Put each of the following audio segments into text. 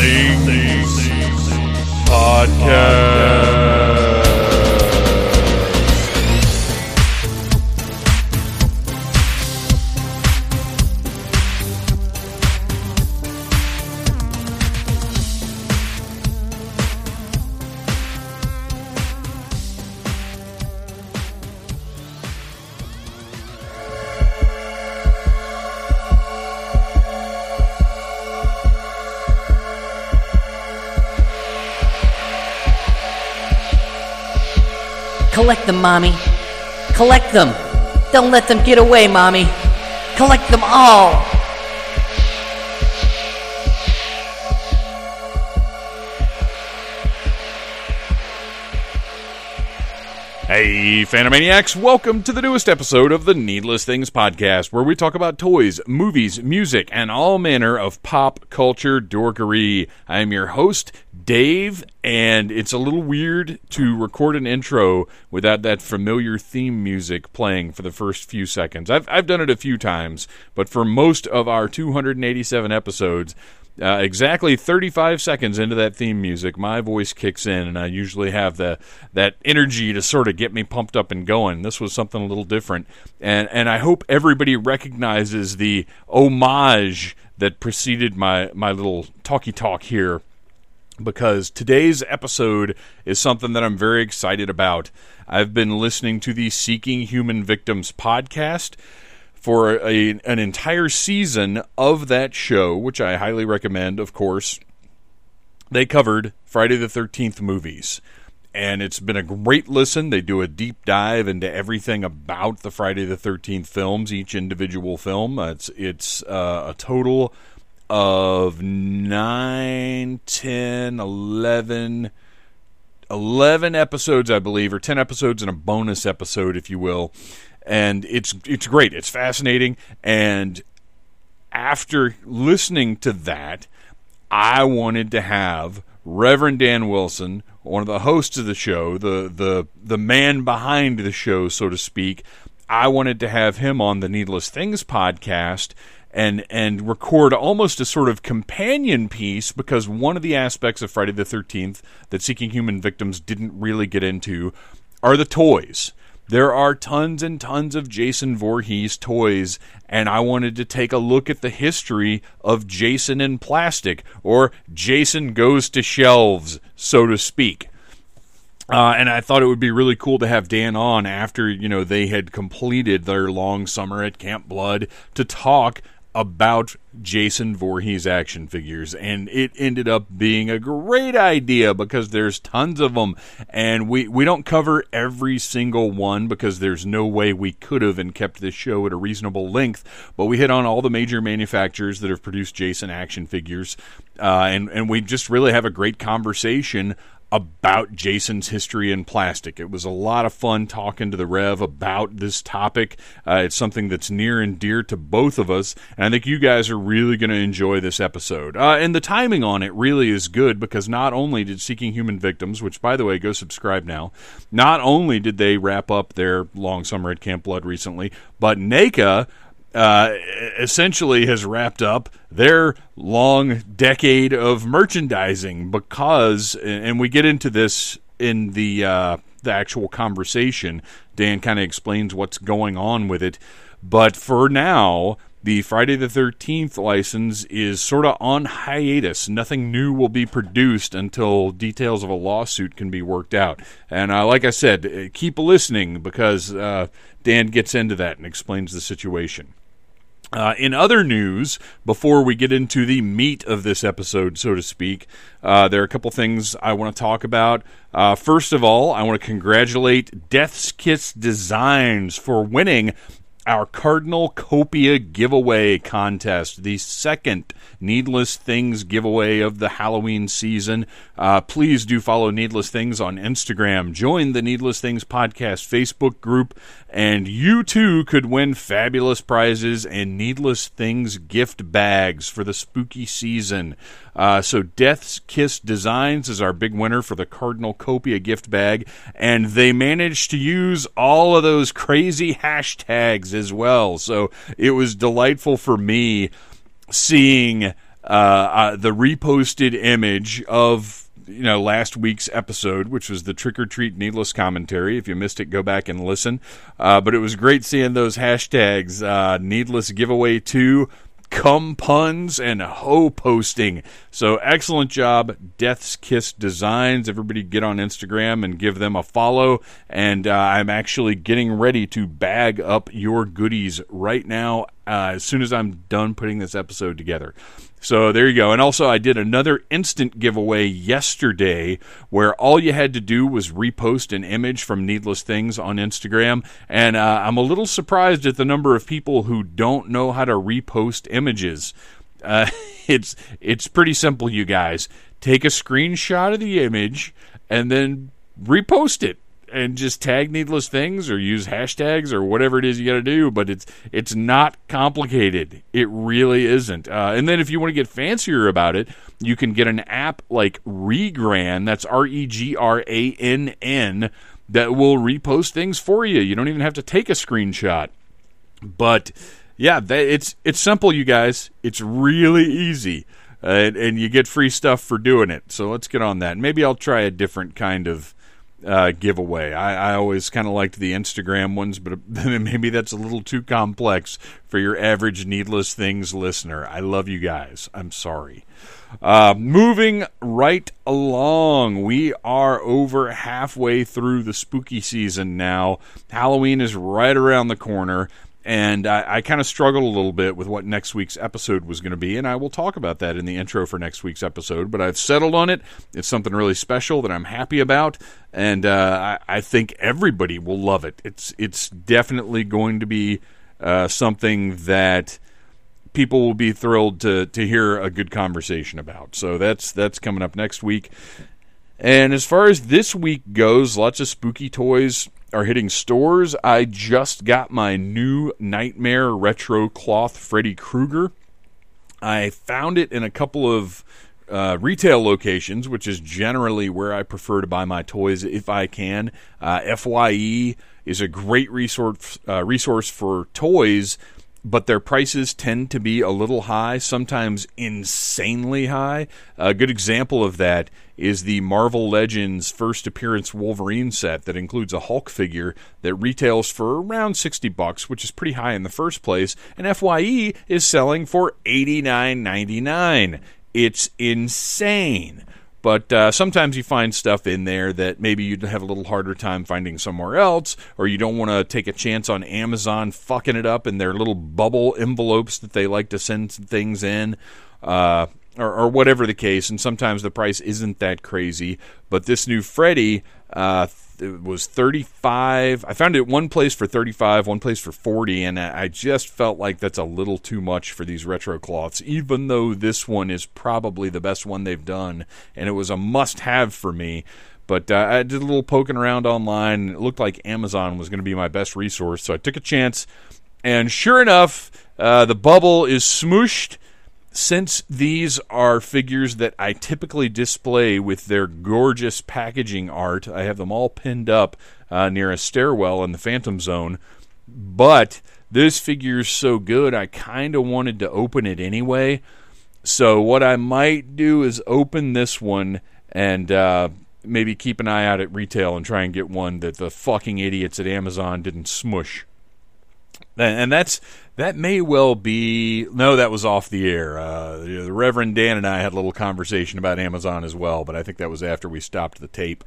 Things Podcast. Them, Mommy. Collect them. Don't let them get away, Mommy. Collect them all. Hey, Phantomaniacs, welcome to the newest episode of the Needless Things Podcast, where we talk about toys, movies, music, and all manner of pop culture dorkery. I am your host, Dave, and it's a little weird to record an intro without that familiar theme music playing for the first few seconds. I've, I've done it a few times, but for most of our 287 episodes, uh, exactly 35 seconds into that theme music, my voice kicks in, and I usually have the that energy to sort of get me pumped up and going. This was something a little different, and and I hope everybody recognizes the homage that preceded my my little talky talk here, because today's episode is something that I'm very excited about. I've been listening to the Seeking Human Victims podcast for a, an entire season of that show, which I highly recommend, of course. They covered Friday the 13th movies. And it's been a great listen. They do a deep dive into everything about the Friday the 13th films, each individual film. It's, it's uh, a total of 9, 10, 11, 11 episodes, I believe, or 10 episodes and a bonus episode, if you will and it's it's great. It's fascinating. And after listening to that, I wanted to have Reverend Dan Wilson, one of the hosts of the show, the the the man behind the show, so to speak. I wanted to have him on the Needless Things podcast and and record almost a sort of companion piece because one of the aspects of Friday the 13th that Seeking Human Victims didn't really get into are the toys there are tons and tons of Jason Voorhees toys, and I wanted to take a look at the history of Jason in plastic, or Jason goes to shelves, so to speak. Uh, and I thought it would be really cool to have Dan on after you know they had completed their long summer at Camp Blood to talk about Jason Voorhees action figures, and it ended up being a great idea because there's tons of them, and we we don't cover every single one because there's no way we could have and kept this show at a reasonable length. But we hit on all the major manufacturers that have produced Jason action figures, uh, and and we just really have a great conversation about Jason's history in plastic. It was a lot of fun talking to the Rev about this topic. Uh, it's something that's near and dear to both of us, and I think you guys are really going to enjoy this episode. Uh, and the timing on it really is good because not only did Seeking Human Victims, which by the way, go subscribe now, not only did they wrap up their long summer at Camp Blood recently, but NECA uh, essentially has wrapped up their long decade of merchandising because, and we get into this in the uh, the actual conversation. Dan kind of explains what's going on with it, but for now. The Friday the 13th license is sort of on hiatus. Nothing new will be produced until details of a lawsuit can be worked out. And uh, like I said, uh, keep listening because uh, Dan gets into that and explains the situation. Uh, in other news, before we get into the meat of this episode, so to speak, uh, there are a couple things I want to talk about. Uh, first of all, I want to congratulate Death's Kiss Designs for winning our Cardinal Copia giveaway contest, the second Needless Things giveaway of the Halloween season. Uh, please do follow Needless Things on Instagram. Join the Needless Things podcast Facebook group, and you too could win fabulous prizes and Needless Things gift bags for the spooky season. Uh, so Death's Kiss Designs is our big winner for the Cardinal Copia gift bag, and they managed to use all of those crazy hashtags as well. So it was delightful for me seeing uh, the reposted image of you know last week's episode, which was the trick or treat needless commentary. If you missed it, go back and listen. Uh, but it was great seeing those hashtags: uh, needless giveaway two, cum puns, and ho posting. So excellent job, Death's Kiss Designs. Everybody get on Instagram and give them a follow. And uh, I'm actually getting ready to bag up your goodies right now uh, as soon as I'm done putting this episode together. So there you go. And also, I did another instant giveaway yesterday where all you had to do was repost an image from Needless Things on Instagram. And uh, I'm a little surprised at the number of people who don't know how to repost images. Uh, it's it's pretty simple, you guys. Take a screenshot of the image and then repost it and just tag needless things or use hashtags or whatever it is you got to do. But it's it's not complicated. It really isn't. Uh, and then if you want to get fancier about it, you can get an app like Regrann. That's R E G R A N N. That will repost things for you. You don't even have to take a screenshot. But yeah, it's it's simple, you guys. It's really easy. Uh, and, and, you get free stuff for doing it. So let's get on that. Maybe I'll try a different kind of uh, giveaway. I, I always kind of liked the Instagram ones, but maybe that's a little too complex for your average Needless Things listener. I love you guys. I'm sorry. Uh, moving right along, we are over halfway through the spooky season now. Halloween is right around the corner and I, I kind of struggled a little bit with what next week's episode was going to be, and I will talk about that in the intro for next week's episode. But I've settled on it. It's something really special that I'm happy about, and uh, I, I, think everybody will love it. It's it's definitely going to be uh, something that people will be thrilled to to hear a good conversation about. So that's that's coming up next week. And as far as this week goes, lots of spooky toys are hitting stores. I just got my new Nightmare Retro Cloth Freddy Krueger. I found it in a couple of uh, retail locations, which is generally where I prefer to buy my toys if I can. Uh, FYE is a great resource uh, resource for toys but their prices tend to be a little high, sometimes insanely high. A good example of that is the Marvel Legends first appearance Wolverine set that includes a Hulk figure that retails for around 60 bucks, which is pretty high in the first place, and FYE is selling for 89.99. It's insane. But uh, sometimes you find stuff in there that maybe you'd have a little harder time finding somewhere else, or you don't want to take a chance on Amazon fucking it up in their little bubble envelopes that they like to send things in. Uh, or, or, whatever the case, and sometimes the price isn't that crazy. But this new Freddy, uh, it was 35 i found it one place for 35 one place for 40 and i just felt like that's a little too much for these retro cloths even though this one is probably the best one they've done and it was a must have for me but uh, i did a little poking around online it looked like amazon was going to be my best resource so i took a chance and sure enough uh, the bubble is smooshed since these are figures that I typically display with their gorgeous packaging art, I have them all pinned up uh, near a stairwell in the Phantom Zone. But this figure's so good, I kind of wanted to open it anyway. So, what I might do is open this one and uh, maybe keep an eye out at retail and try and get one that the fucking idiots at Amazon didn't smush. And that's that may well be no, that was off the air. Uh, the Reverend Dan and I had a little conversation about Amazon as well, but I think that was after we stopped the tape,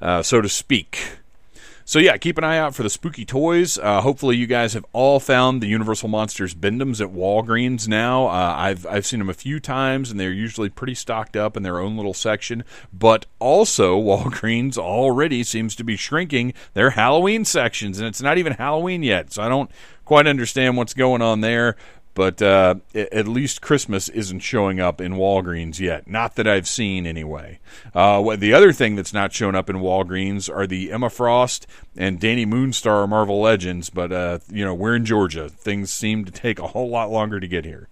uh, so to speak. So yeah, keep an eye out for the spooky toys. Uh, hopefully, you guys have all found the Universal Monsters Bend-Ems at Walgreens now. Uh, I've I've seen them a few times, and they're usually pretty stocked up in their own little section. But also, Walgreens already seems to be shrinking their Halloween sections, and it's not even Halloween yet. So I don't quite understand what's going on there. But uh, at least Christmas isn't showing up in Walgreens yet. Not that I've seen anyway. Uh, the other thing that's not shown up in Walgreens are the Emma Frost and Dani Moonstar Marvel Legends. But, uh, you know, we're in Georgia. Things seem to take a whole lot longer to get here.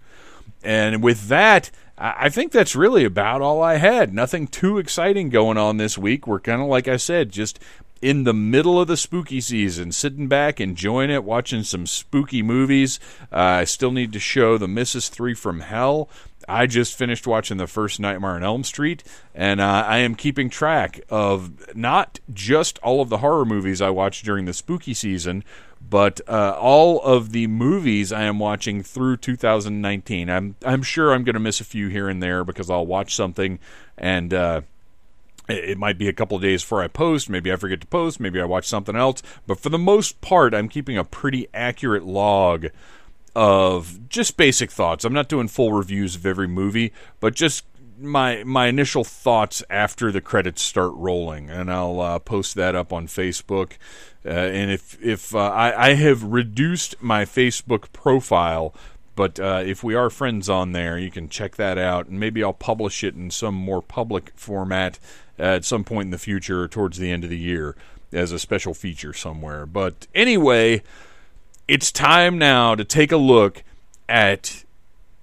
And with that, I think that's really about all I had. Nothing too exciting going on this week. We're kind of, like I said, just in the middle of the spooky season, sitting back, enjoying it, watching some spooky movies. Uh, I still need to show The Missus 3 from Hell. I just finished watching the first Nightmare on Elm Street, and uh, I am keeping track of not just all of the horror movies I watched during the spooky season, but uh, all of the movies I am watching through 2019. I'm I'm sure I'm going to miss a few here and there because I'll watch something and. It might be a couple of days before I post. Maybe I forget to post. Maybe I watch something else. But for the most part, I'm keeping a pretty accurate log of just basic thoughts. I'm not doing full reviews of every movie, but just my my initial thoughts after the credits start rolling, and I'll uh, post that up on Facebook. Uh, and if if uh, I, I have reduced my Facebook profile but uh, if we are friends on there, you can check that out, and maybe I'll publish it in some more public format at some point in the future, towards the end of the year, as a special feature somewhere. But anyway, it's time now to take a look at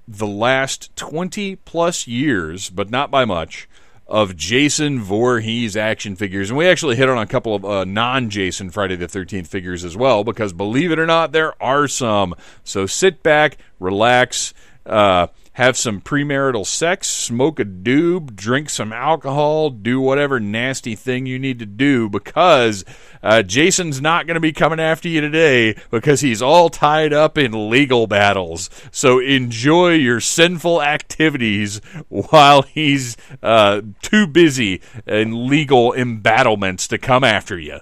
the last 20 plus years, but not by much, of Jason Voorhees action figures. And we actually hit on a couple of uh, non Jason Friday the 13th figures as well, because believe it or not, there are some. So sit back, relax. Uh, have some premarital sex, smoke a doob, drink some alcohol, do whatever nasty thing you need to do because uh, Jason's not going to be coming after you today because he's all tied up in legal battles. So enjoy your sinful activities while he's uh, too busy in legal embattlements to come after you.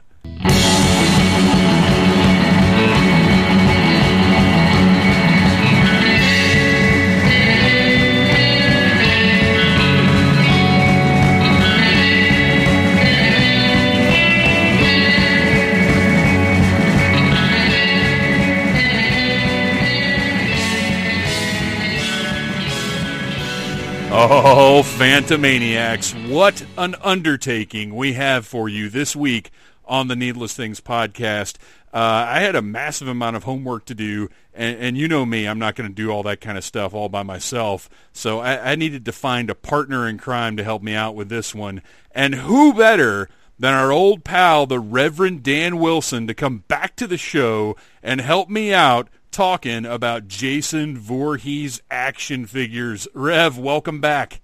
Oh, Phantomaniacs, what an undertaking we have for you this week on the Needless Things podcast. Uh, I had a massive amount of homework to do, and, and you know me, I'm not going to do all that kind of stuff all by myself. So I, I needed to find a partner in crime to help me out with this one. And who better than our old pal, the Reverend Dan Wilson, to come back to the show and help me out talking about Jason Voorhees action figures. Rev, welcome back.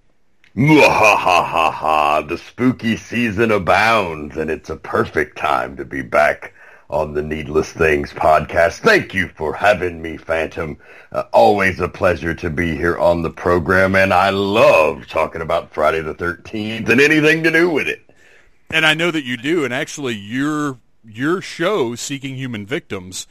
ha! ha ha ha! The spooky season abounds, and it's a perfect time to be back on the Needless Things podcast. Thank you for having me, Phantom. Uh, always a pleasure to be here on the program, and I love talking about Friday the 13th and anything to do with it. And I know that you do, and actually your your show, Seeking Human Victims,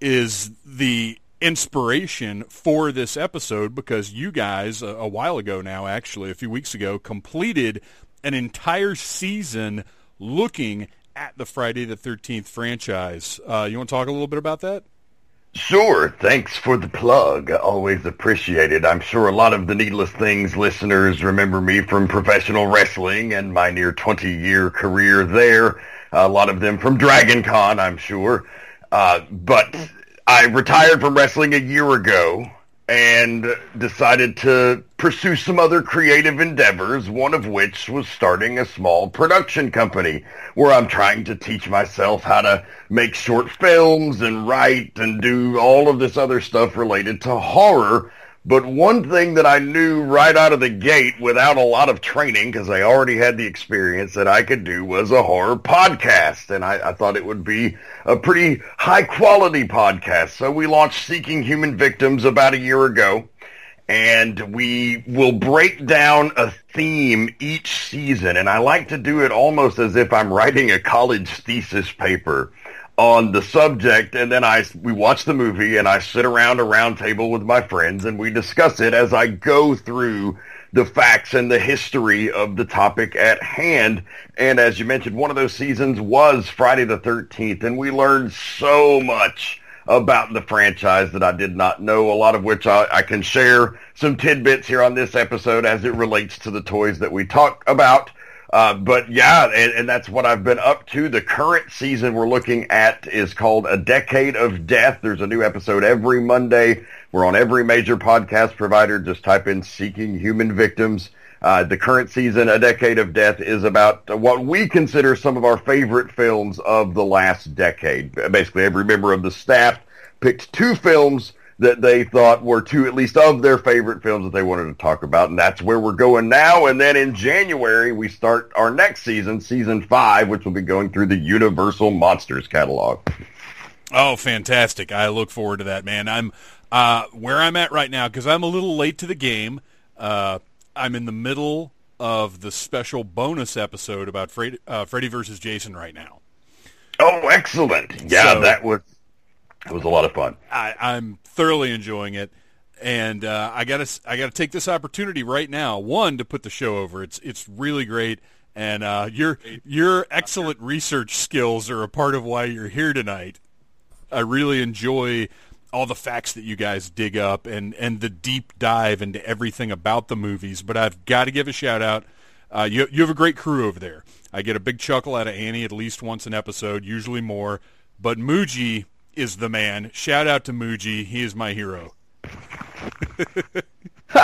is the inspiration for this episode because you guys, a, a, while ago now, actually, a few weeks ago, completed an entire season looking at the Friday the 13th franchise. Uh, you want to talk a little bit about that? Sure. Thanks for the plug. Always appreciated. I'm sure a lot of the Needless Things listeners remember me from professional wrestling and my near 20-year career there. A lot of them from Dragon Con, I'm sure. Uh, but I retired from wrestling a year ago and decided to pursue some other creative endeavors, one of which was starting a small production company where I'm trying to teach myself how to make short films and write and do all of this other stuff related to horror but one thing that I knew right out of the gate without a lot of training, because I already had the experience that I could do was a horror podcast. And I, I thought it would be a pretty high quality podcast. So we launched Seeking Human Victims about a year ago. And we will break down a theme each season. And I like to do it almost as if I'm writing a college thesis paper on the subject and then I we watch the movie and I sit around a round table with my friends and we discuss it as I go through the facts and the history of the topic at hand. And as you mentioned, one of those seasons was Friday the 13th and we learned so much about the franchise that I did not know, a lot of which I, I can share some tidbits here on this episode as it relates to the toys that we talk about. Uh, but yeah, and, and, that's what I've been up to. The current season we're looking at is called A Decade of Death. There's a new episode every Monday. We're on every major podcast provider. Just type in Seeking Human Victims. Uh, the current season, A Decade of Death, is about what we consider some of our favorite films of the last decade. Basically, every member of the staff picked two films that they thought were two, at least of their favorite films that they wanted to talk about, and that's where we're going now. And then in January, we start our next season, season five, which will be going through the Universal Monsters catalog. Oh, fantastic! I look forward to that, man. I'm uh, where I'm at right now because I'm a little late to the game. Uh, I'm in the middle of the special bonus episode about Freddy, uh, Freddy versus Jason right now. Oh, excellent! Yeah, so, that was it was a lot of fun. I, I'm thoroughly enjoying it, and uh, I gotta I gotta take this opportunity right now. One to put the show over. It's it's really great, and uh, your your excellent research skills are a part of why you're here tonight. I really enjoy all the facts that you guys dig up and, and the deep dive into everything about the movies. But I've got to give a shout out. Uh, you, you have a great crew over there. I get a big chuckle out of Annie at least once an episode, usually more. But Muji is the man. Shout out to Muji. He is my hero.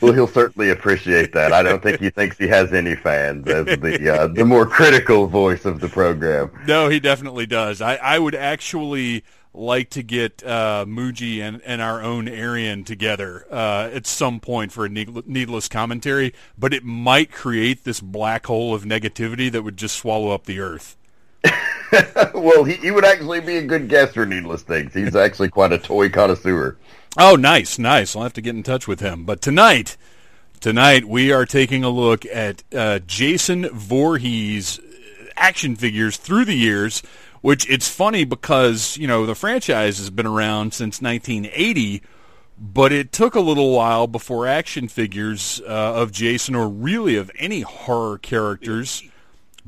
well, he'll certainly appreciate that. I don't think he thinks he has any fans as the uh, the more critical voice of the program. No, he definitely does. I, I would actually like to get uh, Muji and, and our own Arian together uh, at some point for a needless commentary, but it might create this black hole of negativity that would just swallow up the earth. well, he, he would actually be a good guest for Needless Things. He's actually quite a toy connoisseur. Oh, nice, nice. I'll have to get in touch with him. But tonight, tonight we are taking a look at uh, Jason Voorhees action figures through the years which it's funny because you know the franchise has been around since 1980 but it took a little while before action figures uh, of Jason or really of any horror characters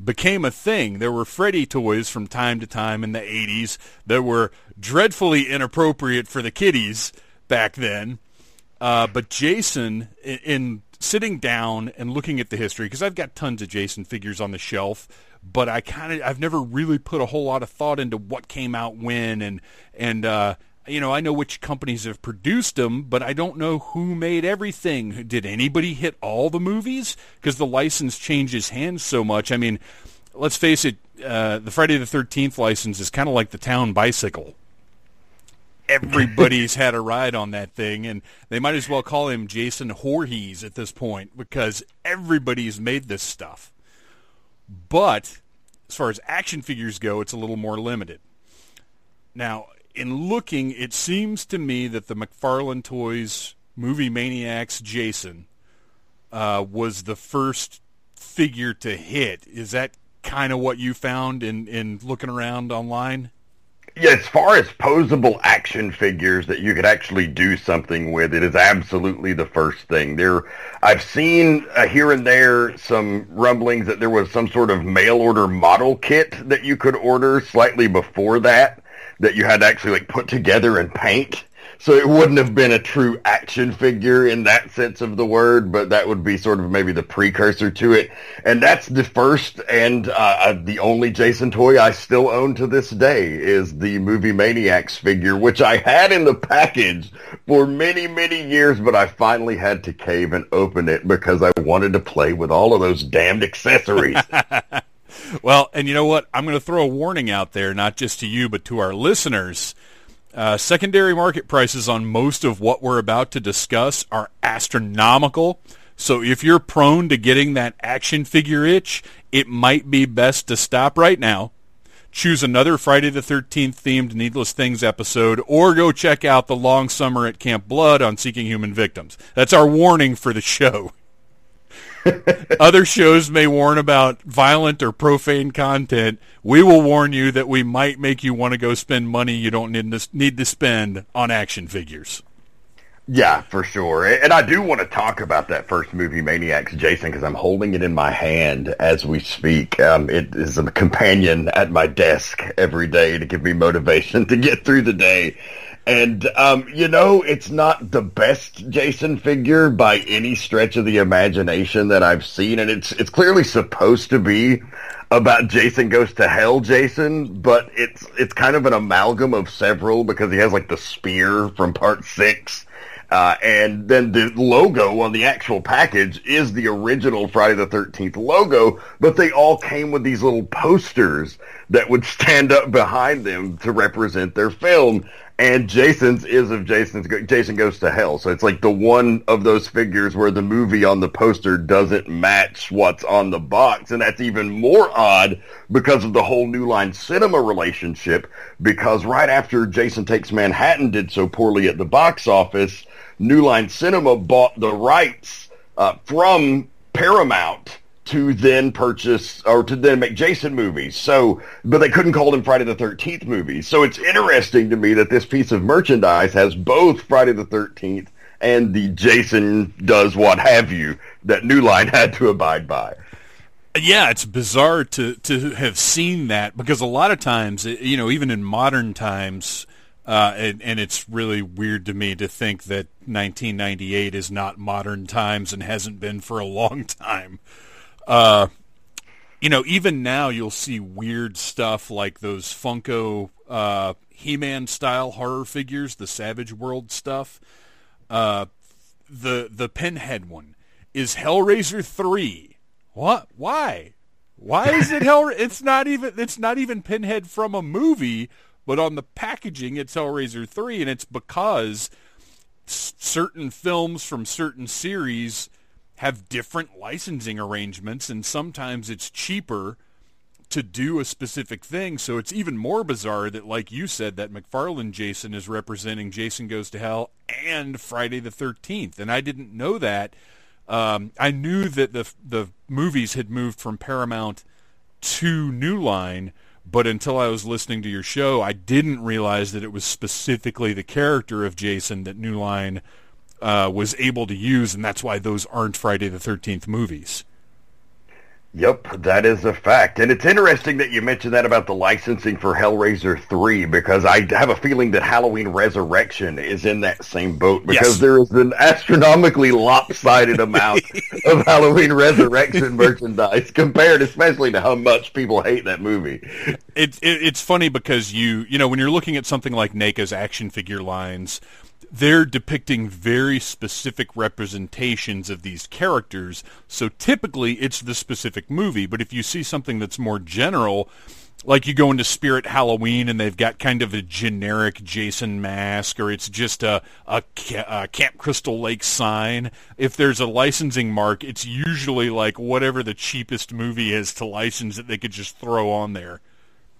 became a thing. There were Freddy toys from time to time in the 80s that were dreadfully inappropriate for the kiddies back then. Uh, but Jason, in, in sitting down and looking at the history, because I've got tons of Jason figures on the shelf, but I kind of I've never really put a whole lot of thought into what came out when and and uh, you know I know which companies have produced them, but I don't know who made everything. Did anybody hit all the movies? Because the license changes hands so much. I mean, let's face it, uh, the Friday the Thirteenth license is kind of like the town bicycle. Everybody's had a ride on that thing, and they might as well call him Jason Voorhees at this point because everybody's made this stuff. But as far as action figures go, it's a little more limited. Now, in looking, it seems to me that the McFarlane Toys Movie Maniacs Jason uh, was the first figure to hit. Is that kind of what you found in, in looking around online? Yeah, as far as posable action figures that you could actually do something with, it is absolutely the first thing. There, I've seen uh, here and there some rumblings that there was some sort of mail order model kit that you could order slightly before that, that you had to actually like put together and paint. So it wouldn't have been a true action figure in that sense of the word, but that would be sort of maybe the precursor to it. And that's the first and uh, uh, the only Jason toy I still own to this day is the Movie Maniacs figure, which I had in the package for many, many years, but I finally had to cave and open it because I wanted to play with all of those damned accessories. well, and you know what? I'm going to throw a warning out there, not just to you, but to our listeners uh, secondary market prices on most of what we're about to discuss are astronomical. So if you're prone to getting that action figure itch, it might be best to stop right now, choose another Friday the 13th themed Needless Things episode, or go check out The Long Summer at Camp Blood on Seeking Human Victims. That's our warning for the show. Other shows may warn about violent or profane content. We will warn you that we might make you want to go spend money you don't need to, need to spend on action figures. Yeah, for sure. And I do want to talk about that first movie, Maniacs, Jason, because I'm holding it in my hand as we speak. Um, it is a companion at my desk every day to give me motivation to get through the day. And, um, you know, it's not the best Jason figure by any stretch of the imagination that I've seen. And it's, it's clearly supposed to be about Jason Goes to Hell Jason, but it's, it's kind of an amalgam of several because he has like the spear from part six. Uh, and then the logo on the actual package is the original Friday the 13th logo, but they all came with these little posters that would stand up behind them to represent their film. And Jason's is of Jason's Jason Goes to Hell. So it's like the one of those figures where the movie on the poster doesn't match what's on the box. And that's even more odd because of the whole New Line Cinema relationship. Because right after Jason Takes Manhattan did so poorly at the box office, New Line Cinema bought the rights uh, from Paramount to then purchase or to then make Jason movies. So, but they couldn't call them Friday the 13th movies. So it's interesting to me that this piece of merchandise has both Friday the 13th and the Jason does what have you that New Line had to abide by. Yeah, it's bizarre to to have seen that because a lot of times, you know, even in modern times, uh, and, and, it's really weird to me to think that 1998 is not modern times and hasn't been for a long time. Uh, you know, even now you'll see weird stuff like those Funko uh, He-Man style horror figures, the Savage World stuff. Uh, the the Pinhead one is Hellraiser three. What? Why? Why is it Hell? it's not even. It's not even Pinhead from a movie but on the packaging it's Hellraiser 3 and it's because certain films from certain series have different licensing arrangements and sometimes it's cheaper to do a specific thing. So it's even more bizarre that like you said that McFarlane Jason is representing Jason Goes to Hell and Friday the 13th and I didn't know that. Um, I knew that the the movies had moved from Paramount to New Line but until I was listening to your show, I didn't realize that it was specifically the character of Jason that New Line uh, was able to use, and that's why those aren't Friday the 13th movies. Yep, that is a fact. And it's interesting that you mentioned that about the licensing for Hellraiser 3 because I have a feeling that Halloween Resurrection is in that same boat because yes. there is an astronomically lopsided amount of Halloween Resurrection merchandise compared especially to how much people hate that movie. It, it, it's funny because you, you know, when you're looking at something like NECA's action figure lines, they're depicting very specific representations of these characters. So typically it's the specific movie. But if you see something that's more general, like you go into Spirit Halloween and they've got kind of a generic Jason mask, or it's just a, a, a, Camp Crystal Lake sign. If there's a licensing mark, it's usually like whatever the cheapest movie is to license that they could just throw on there.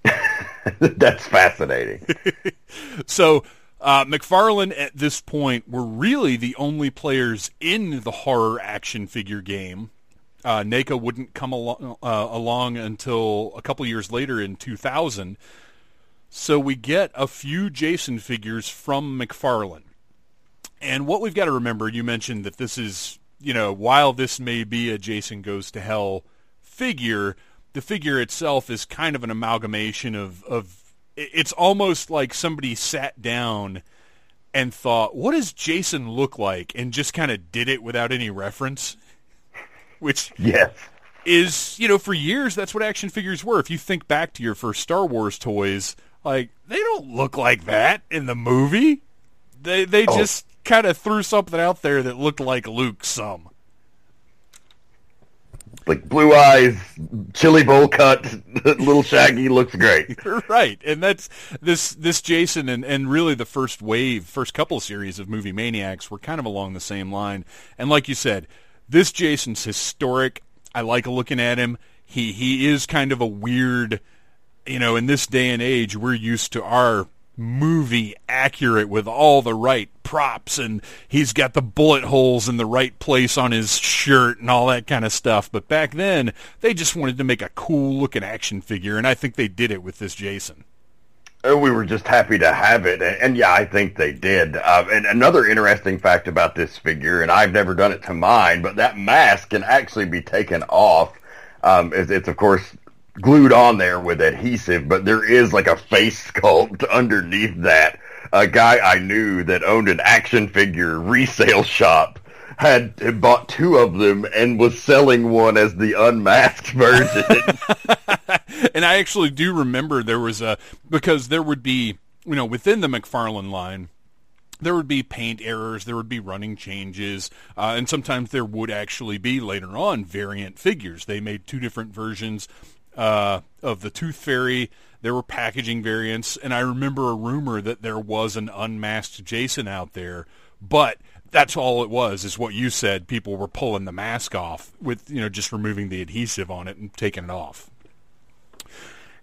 That's fascinating. so uh, McFarlane at this point were really the only players in the horror action figure game. Uh, NECA wouldn't come uh, along until a couple years later in 2000. So we get a few Jason figures from McFarlane. And what we've got to remember, you mentioned that this is, you know, while this may be a Jason Goes to Hell figure, the figure itself is kind of an amalgamation of, of it's almost like somebody sat down and thought, "What does Jason look like?" and just kind of did it without any reference. Which yes. is, you know, for years that's what action figures were. If you think back to your first Star Wars toys, like they don't look like that in the movie. They they oh. just kind of threw something out there that looked like Luke some like blue eyes, chili bowl cut, little Shaggy looks great. right, and that's this this Jason and and really the first wave, first couple series of movie maniacs were kind of along the same line. And like you said, this Jason's historic. I like looking at him. He he is kind of a weird, you know, in this day and age, we're used to our movie accurate with all the right props and he's got the bullet holes in the right place on his shirt and all that kind of stuff. But back then, they just wanted to make a cool looking action figure, and I think they did it with this Jason. And we were just happy to have it, and, and yeah, I think they did. Uh, and another interesting fact about this figure, and I've never done it to mine, but that mask can actually be taken off. Um, it's, it's, of course glued on there with adhesive, but there is like a face sculpt underneath that. A guy I knew that owned an action figure resale shop had, bought two of them and was selling one as the unmasked version. and I actually do remember there was a because there would be you know within the McFarlane line there would be paint errors, there would be running changes, uh, and sometimes there would actually be later on variant figures. They made two different versions uh, of the Tooth Fairy. There were packaging variants, and I remember a rumor that there was an unmasked Jason out there, but that's all it was. Is what you said. People were pulling the mask off with you know just removing the adhesive on it and taking it off.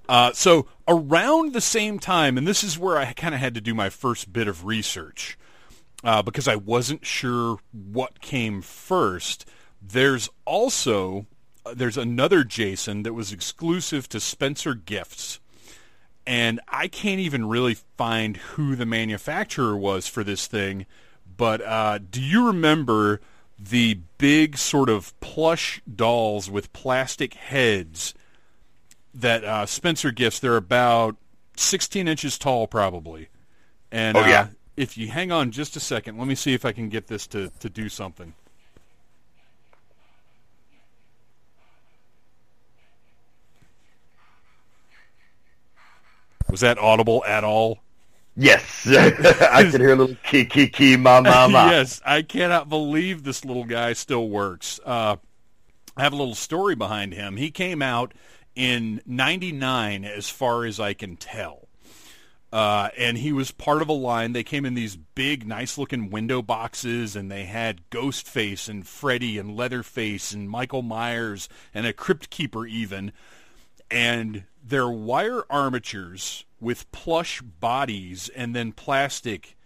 Uh, so around the same time, and this is where I kind of had to do my first bit of research uh, because I wasn't sure what came first. There's also there's another Jason that was exclusive to Spencer Gifts, and I can't even really find who the manufacturer was for this thing. But uh, do you remember the big sort of plush dolls with plastic heads? that uh, Spencer gifts. They're about 16 inches tall, probably. And oh, yeah. uh, if you hang on just a second, let me see if I can get this to, to do something. Was that audible at all? Yes, I could hear a little key key key ma ma ma. yes, I cannot believe this little guy still works. Uh, I have a little story behind him. He came out in 99 as far as I can tell. Uh, and he was part of a line. They came in these big, nice-looking window boxes, and they had Ghostface and Freddy and Leatherface and Michael Myers and a Crypt Keeper even. And they're wire armatures with plush bodies and then plastic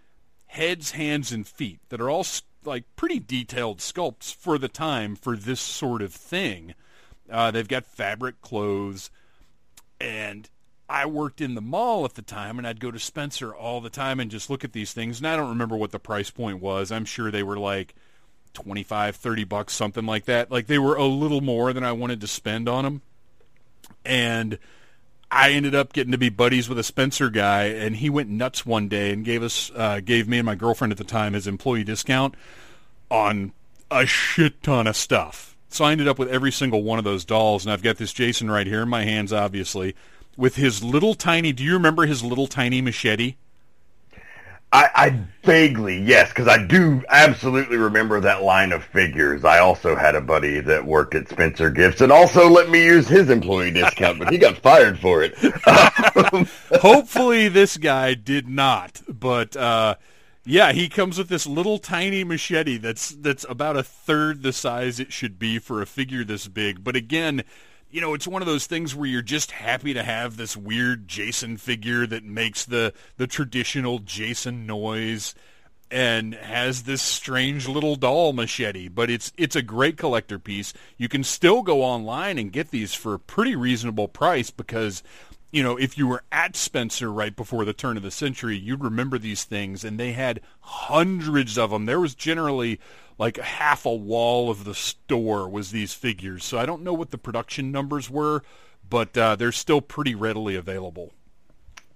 heads, hands, and feet that are all like pretty detailed sculpts for the time for this sort of thing. Uh, they've got fabric clothes, and I worked in the mall at the time, and I'd go to Spencer all the time and just look at these things. And I don't remember what the price point was. I'm sure they were like 25, 30 bucks, something like that. Like they were a little more than I wanted to spend on them. And I ended up getting to be buddies with a Spencer guy, and he went nuts one day and gave us, uh, gave me and my girlfriend at the time his employee discount on a shit ton of stuff so I ended up with every single one of those dolls, and I've got this Jason right here in my hands, obviously, with his little tiny. Do you remember his little tiny machete? I, I vaguely yes, because I do absolutely remember that line of figures. I also had a buddy that worked at Spencer Gifts and also let me use his employee discount, but he got fired for it. Hopefully, this guy did not, but. Uh, yeah, he comes with this little tiny machete that's that's about a third the size it should be for a figure this big. But again, you know, it's one of those things where you're just happy to have this weird Jason figure that makes the the traditional Jason noise and has this strange little doll machete, but it's it's a great collector piece. You can still go online and get these for a pretty reasonable price because you know, if you were at Spencer right before the turn of the century, you'd remember these things, and they had hundreds of them. There was generally like half a wall of the store was these figures. So I don't know what the production numbers were, but uh, they're still pretty readily available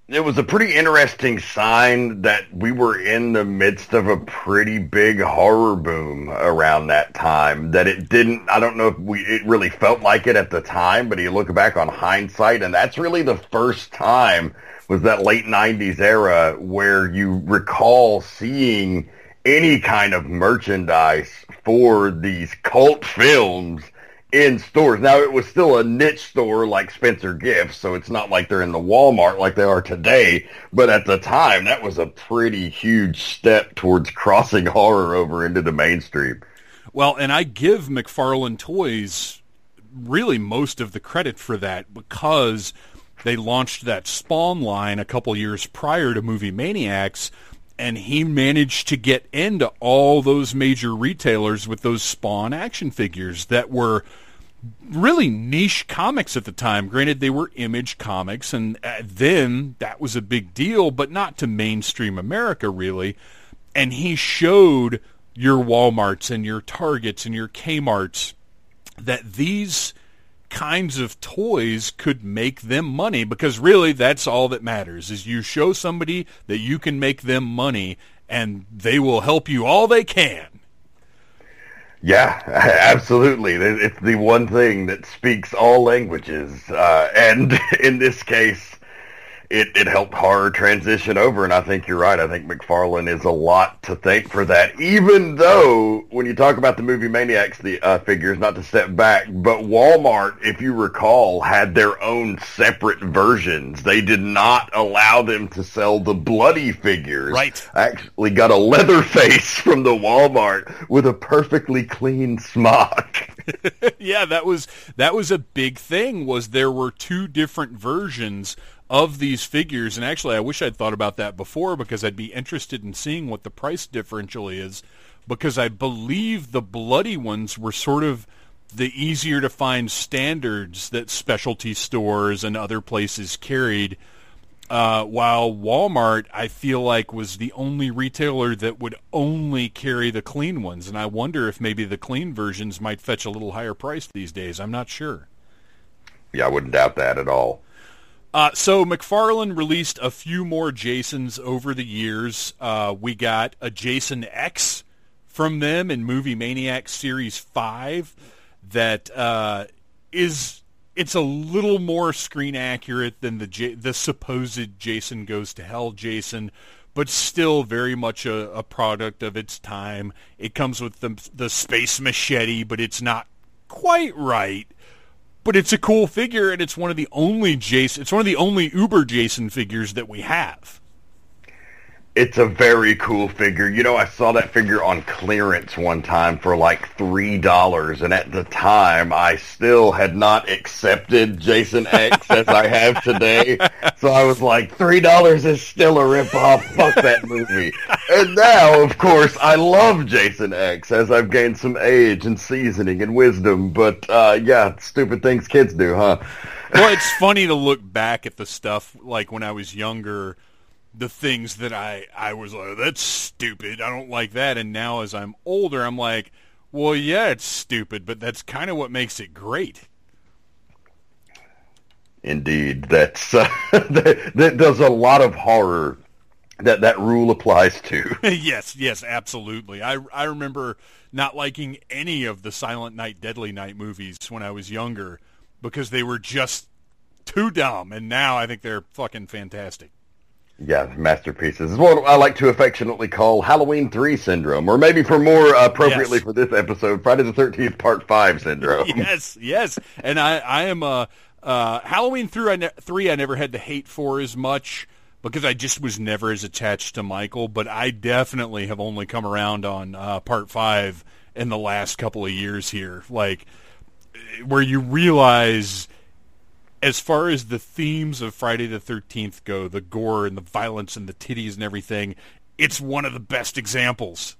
it was a pretty interesting sign that we were in the midst of a pretty big horror boom around that time that it didn't i don't know if we it really felt like it at the time but you look back on hindsight and that's really the first time was that late 90s era where you recall seeing any kind of merchandise for these cult films in stores. Now it was still a niche store like Spencer Gifts, so it's not like they're in the Walmart like they are today. But at the time, that was a pretty huge step towards crossing horror over into the mainstream. Well, and I give McFarlane Toys really most of the credit for that because they launched that Spawn line a couple years prior to Movie Maniacs and he managed to get into all those major retailers with those Spawn action figures that were really niche comics at the time. Granted, they were image comics, and uh, then that was a big deal, but not to mainstream America, really. And he showed your Walmarts and your Targets and your Kmarts that these kinds of toys could make them money because really that's all that matters is you show somebody that you can make them money and they will help you all they can. Yeah, absolutely. It's the one thing that speaks all languages. Uh, and in this case, it, it helped horror transition over. And I think you're right. I think McFarlane is a lot to thank for that. Even though when you talk about the movie Maniacs, the uh, figures, not to step back, but Walmart, if you recall, had their own separate versions. They did not allow them to sell the bloody figures. Right. I actually got a leather face from the Walmart with a perfectly clean smock. yeah, that was that was a big thing. Was there were two different versions of these figures, and actually, I wish I'd thought about that before because I'd be interested in seeing what the price differential is. Because I believe the bloody ones were sort of the easier to find standards that specialty stores and other places carried. Uh, while Walmart, I feel like, was the only retailer that would only carry the clean ones, and I wonder if maybe the clean versions might fetch a little higher price these days. I'm not sure. Yeah, I wouldn't doubt that at all. Uh, so McFarlane released a few more Jasons over the years. Uh, we got a Jason X from them in Movie Maniac Series Five that uh, is it's a little more screen accurate than the J- the supposed Jason Goes to Hell Jason, but still very much a, a product of its time. It comes with the the space machete, but it's not quite right but it's a cool figure, and it's one of the only Jason. It's one of the only Uber Jason figures that we have. It's a very cool figure. You know, I saw that figure on clearance one time for like three dollars, and at the time, I still had not accepted Jason X as I have today. So I was like, three dollars is still a ripoff. Fuck that movie. And now, of course, I love Jason X as I've gained some age and seasoning and wisdom. But uh, yeah, stupid things kids do, huh? well, it's funny to look back at the stuff like when I was younger the things that I I was like that's stupid. I don't like that. And now as I'm older, I'm like, well, yeah, it's stupid, but that's kind of what makes it great. Indeed, that's uh, that, that, there's a lot of horror that that rule applies to. yes, yes, absolutely. I I remember not liking any of the Silent Night, Deadly Night movies when I was younger because they were just too dumb, and now I think they're fucking fantastic. Yeah, masterpieces. is what I like to affectionately call Halloween 3 syndrome, or maybe for more appropriately yes. for this episode, Friday the 13th Part 5 syndrome. Yes, yes. And I, I am, uh, uh, Halloween 3 I, ne- 3 I never had to hate for as much because I just was never as attached to Michael, but I definitely have only come around on uh, Part 5 in the last couple of years here. Like, where you realize as far as the themes of Friday the 13th go, the gore and the violence and the titties and everything, it's one of the best examples.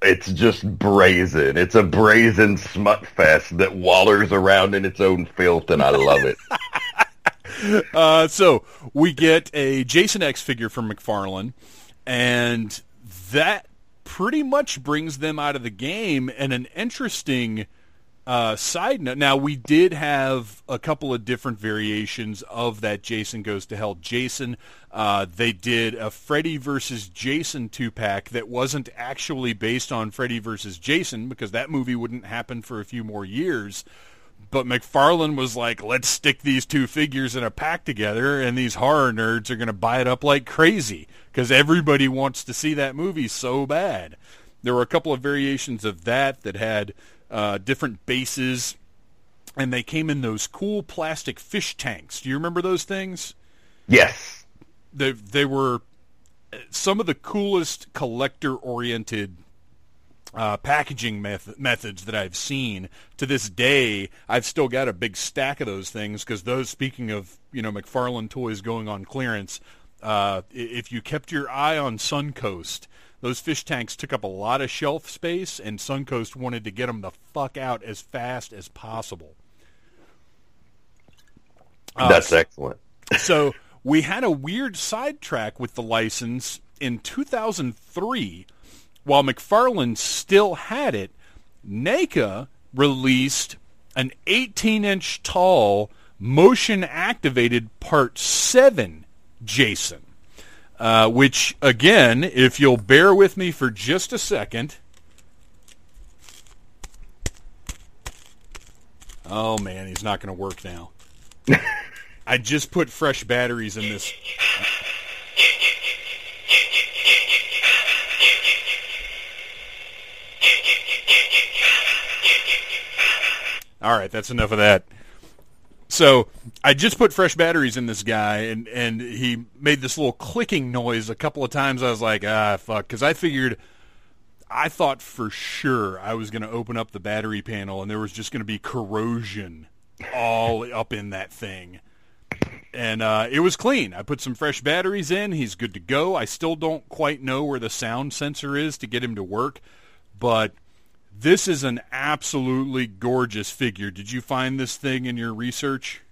It's just brazen. It's a brazen smut fest that wallers around in its own filth, and I love it. uh, so we get a Jason X figure from McFarlane, and that pretty much brings them out of the game and an interesting – uh, side note, now we did have a couple of different variations of that Jason Goes to Hell Jason. Uh, they did a Freddy versus Jason two-pack that wasn't actually based on Freddy versus Jason because that movie wouldn't happen for a few more years. But McFarlane was like, let's stick these two figures in a pack together, and these horror nerds are going to buy it up like crazy because everybody wants to see that movie so bad. There were a couple of variations of that that had uh, different bases, and they came in those cool plastic fish tanks. Do you remember those things? Yes. They they were some of the coolest collector oriented uh, packaging meth- methods that I've seen to this day. I've still got a big stack of those things because those. Speaking of you know McFarlane toys going on clearance, uh, if you kept your eye on Suncoast, those fish tanks took up a lot of shelf space, and Suncoast wanted to get them the fuck out as fast as possible. Uh, That's excellent. so we had a weird sidetrack with the license in 2003. While McFarlane still had it, NECA released an 18-inch tall, motion-activated Part 7 Jason. Uh, which, again, if you'll bear with me for just a second. Oh, man, he's not going to work now. I just put fresh batteries in this. All right, that's enough of that. So I just put fresh batteries in this guy, and and he made this little clicking noise a couple of times. I was like, ah, fuck, because I figured, I thought for sure I was going to open up the battery panel, and there was just going to be corrosion all up in that thing. And uh, it was clean. I put some fresh batteries in. He's good to go. I still don't quite know where the sound sensor is to get him to work, but this is an absolutely gorgeous figure. Did you find this thing in your research?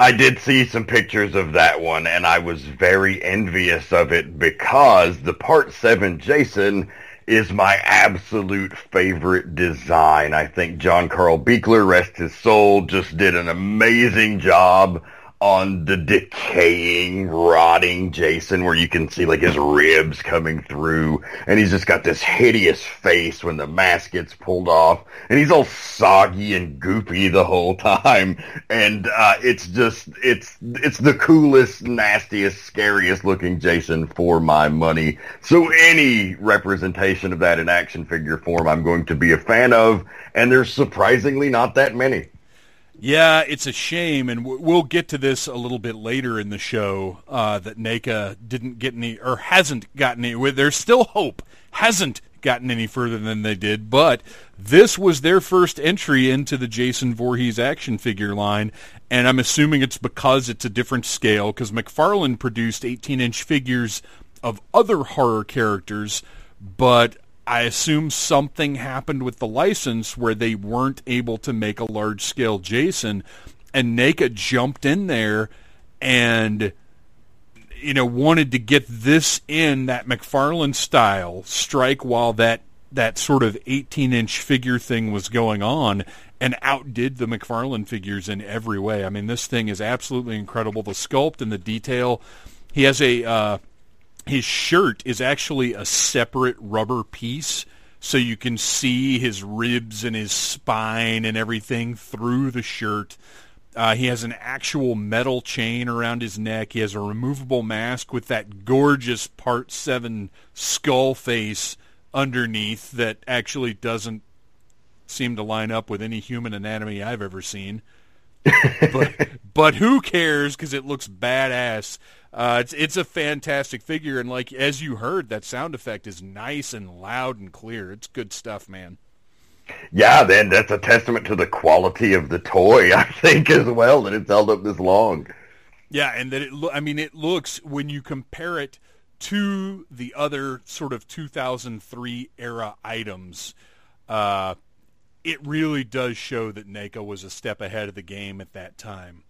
I did see some pictures of that one, and I was very envious of it because the Part 7 Jason is my absolute favorite design. I think John Carl Buechler, rest his soul, just did an amazing job on the decaying, rotting Jason where you can see like his ribs coming through and he's just got this hideous face when the mask gets pulled off and he's all soggy and goopy the whole time and uh, it's just it's it's the coolest nastiest scariest looking Jason for my money. So any representation of that in action figure form I'm going to be a fan of and there's surprisingly not that many yeah, it's a shame, and we'll get to this a little bit later in the show. Uh, that NECA didn't get any, or hasn't gotten any. There's still hope. Hasn't gotten any further than they did, but this was their first entry into the Jason Voorhees action figure line, and I'm assuming it's because it's a different scale. Because McFarlane produced 18-inch figures of other horror characters, but I assume something happened with the license where they weren't able to make a large scale Jason, and NECA jumped in there and you know wanted to get this in that McFarlane style strike while that that sort of 18 inch figure thing was going on and outdid the McFarlane figures in every way. I mean, this thing is absolutely incredible. The sculpt and the detail. He has a uh, his shirt is actually a separate rubber piece so you can see his ribs and his spine and everything through the shirt. Uh, he has an actual metal chain around his neck. He has a removable mask with that gorgeous Part 7 skull face underneath that actually doesn't seem to line up with any human anatomy I've ever seen. but, but who cares because it looks badass. Uh, it's it's a fantastic figure, and like as you heard, that sound effect is nice and loud and clear. It's good stuff, man. Yeah, then that's a testament to the quality of the toy, I think, as well, that it's held up this long. Yeah, and that it. Lo- I mean, it looks when you compare it to the other sort of 2003 era items. Uh, it really does show that NECA was a step ahead of the game at that time.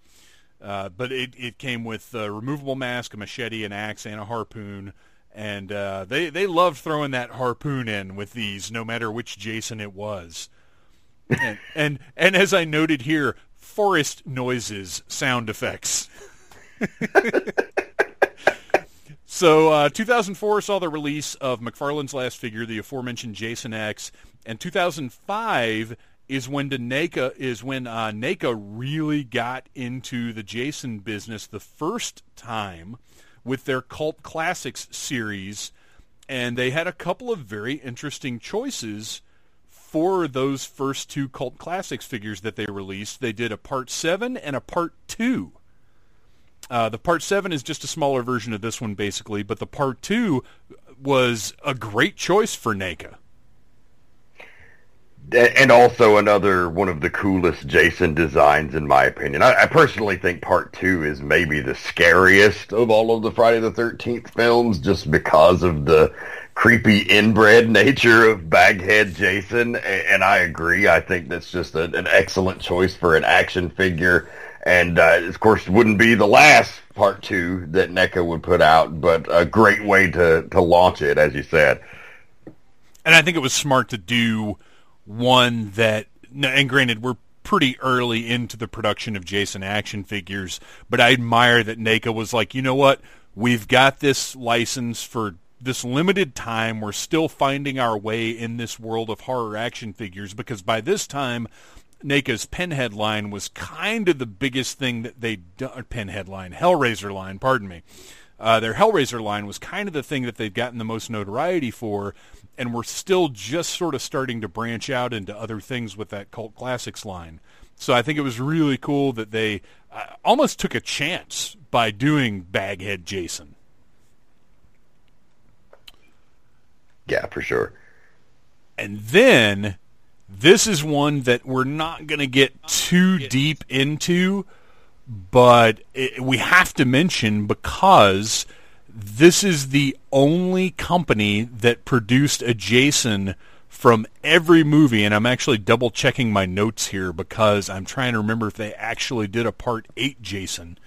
Uh, but it, it came with a removable mask, a machete, an axe, and a harpoon. And uh, they they loved throwing that harpoon in with these, no matter which Jason it was. and, and and as I noted here, forest noises, sound effects. so uh, 2004 saw the release of McFarlane's last figure, the aforementioned Jason X, and 2005 is when NECA is when uh, NECA really got into the Jason business the first time with their Cult Classics series, and they had a couple of very interesting choices for those first two Cult Classics figures that they released. They did a Part Seven and a Part Two. Uh, the Part Seven is just a smaller version of this one, basically, but the Part Two was a great choice for NECA and also another one of the coolest Jason designs, in my opinion. I, I, personally think Part Two is maybe the scariest of all of the Friday the Thirteenth films, just because of the creepy inbred nature of Baghead Jason. And, and I agree. I think that's just a, an excellent choice for an action figure. And uh, of course, wouldn't be the last Part Two that NECA would put out, but a great way to to launch it, as you said. And I think it was smart to do one that, and granted, we're pretty early into the production of Jason action figures, but I admire that NECA was like, you know what, we've got this license for this limited time. We're still finding our way in this world of horror action figures because by this time, NECA's Pinhead line was kind of the biggest thing that they done. Pinhead line, Hellraiser line, pardon me. Uh, their Hellraiser line was kind of the thing that they'd gotten the most notoriety for, and we're still just sort of starting to branch out into other things with that cult classics line. So I think it was really cool that they uh, almost took a chance by doing Baghead Jason. Yeah, for sure. And then this is one that we're not going to get too deep into, but it, we have to mention because this is the only company that produced a Jason from every movie, and I'm actually double checking my notes here because I'm trying to remember if they actually did a Part 8 Jason.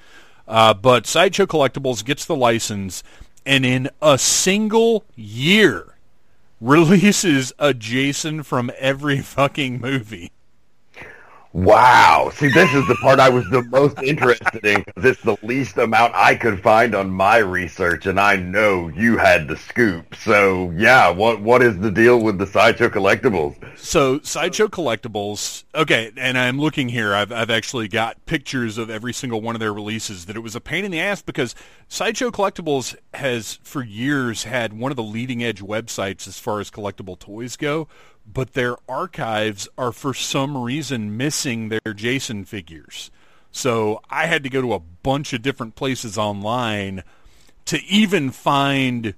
Uh, but Sideshow Collectibles gets the license, and in a single year, releases a Jason from every fucking movie. Wow. See, this is the part I was the most interested in because it's the least amount I could find on my research, and I know you had the scoop. So, yeah, what what is the deal with the Sideshow Collectibles? So, Sideshow Collectibles, okay, and I'm looking here. I've, I've actually got pictures of every single one of their releases that it was a pain in the ass because Sideshow Collectibles has, for years, had one of the leading edge websites as far as collectible toys go but their archives are for some reason missing their Jason figures. So I had to go to a bunch of different places online to even find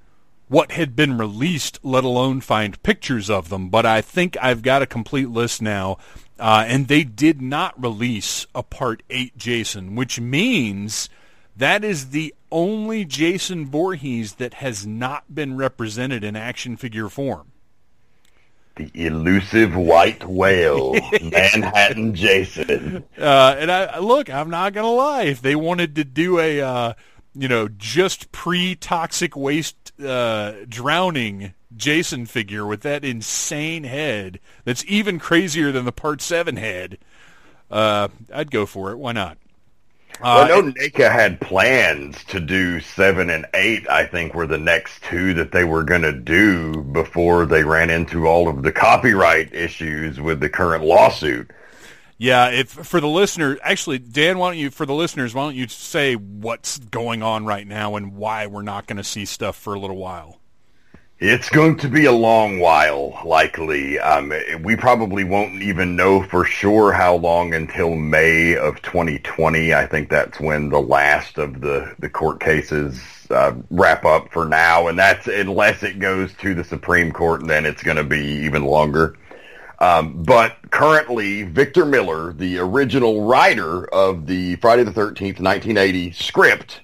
what had been released, let alone find pictures of them. But I think I've got a complete list now. Uh, and they did not release a Part 8 Jason, which means that is the only Jason Voorhees that has not been represented in action figure form. The elusive white whale, Manhattan Jason. Uh, and I look, I'm not gonna lie. If they wanted to do a, uh, you know, just pre-toxic waste uh, drowning Jason figure with that insane head, that's even crazier than the Part Seven head, uh, I'd go for it. Why not? Uh, I know NECA had plans to do seven and eight. I think were the next two that they were going to do before they ran into all of the copyright issues with the current lawsuit. Yeah, if for the listener, actually, Dan, why don't you, for the listeners, why don't you say what's going on right now and why we're not going to see stuff for a little while? It's going to be a long while, likely. Um, we probably won't even know for sure how long until May of 2020. I think that's when the last of the, the court cases uh, wrap up for now, and that's unless it goes to the Supreme Court, then it's going to be even longer. Um, but currently, Victor Miller, the original writer of the Friday the 13th, 1980 script,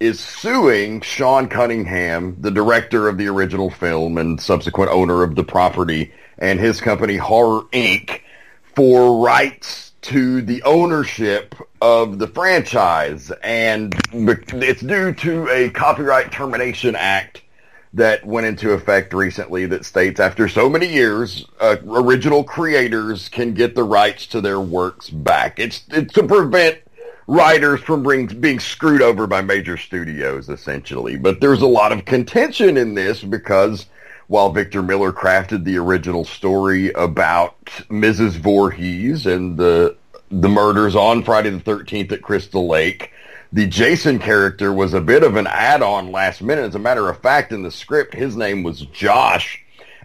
is suing Sean Cunningham, the director of the original film and subsequent owner of the property, and his company Horror Inc. for rights to the ownership of the franchise. And it's due to a Copyright Termination Act that went into effect recently that states after so many years, uh, original creators can get the rights to their works back. It's, it's to prevent writers from being, being screwed over by major studios, essentially. But there's a lot of contention in this because while Victor Miller crafted the original story about Mrs. Voorhees and the the murders on Friday the 13th at Crystal Lake, the Jason character was a bit of an add-on last minute. As a matter of fact, in the script, his name was Josh.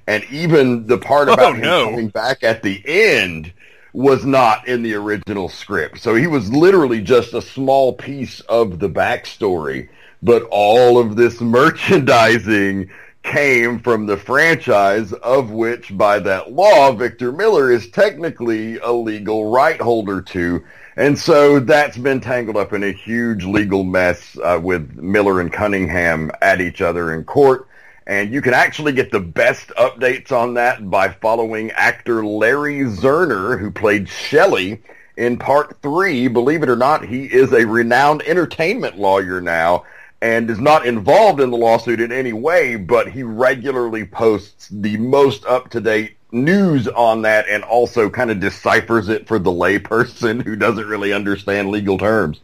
And even the part oh, about oh, him no. coming back at the end was not in the original script. So he was literally just a small piece of the backstory, but all of this merchandising came from the franchise of which by that law Victor Miller is technically a legal right holder to. And so that's been tangled up in a huge legal mess uh, with Miller and Cunningham at each other in court. And you can actually get the best updates on that by following actor Larry Zerner, who played Shelley in part three. Believe it or not, he is a renowned entertainment lawyer now and is not involved in the lawsuit in any way, but he regularly posts the most up-to-date news on that and also kind of deciphers it for the layperson who doesn't really understand legal terms.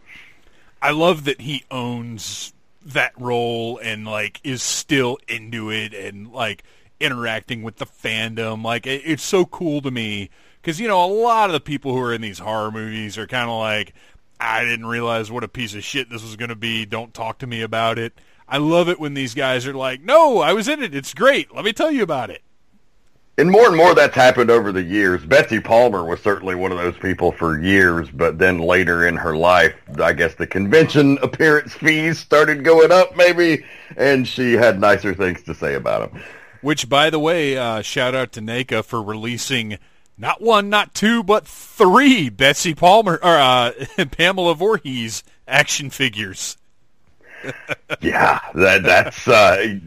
I love that he owns that role and like is still into it and like interacting with the fandom. Like it, it's so cool to me because you know a lot of the people who are in these horror movies are kind of like, I didn't realize what a piece of shit this was going to be. Don't talk to me about it. I love it when these guys are like, no, I was in it. It's great. Let me tell you about it. And more and more that's happened over the years. Betsy Palmer was certainly one of those people for years, but then later in her life, I guess the convention appearance fees started going up maybe, and she had nicer things to say about them. Which, by the way, uh, shout out to NECA for releasing not one, not two, but three Betsy Palmer or uh, Pamela Voorhees action figures. yeah, that, that's uh,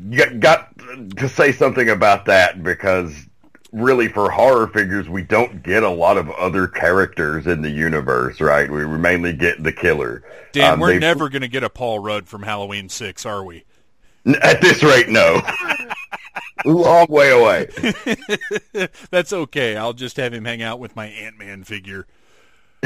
got to say something about that because really for horror figures we don't get a lot of other characters in the universe, right? We, we mainly get the killer. Dan, um, we're never going to get a Paul Rudd from Halloween Six, are we? At this rate, no. Long way away. That's okay. I'll just have him hang out with my Ant Man figure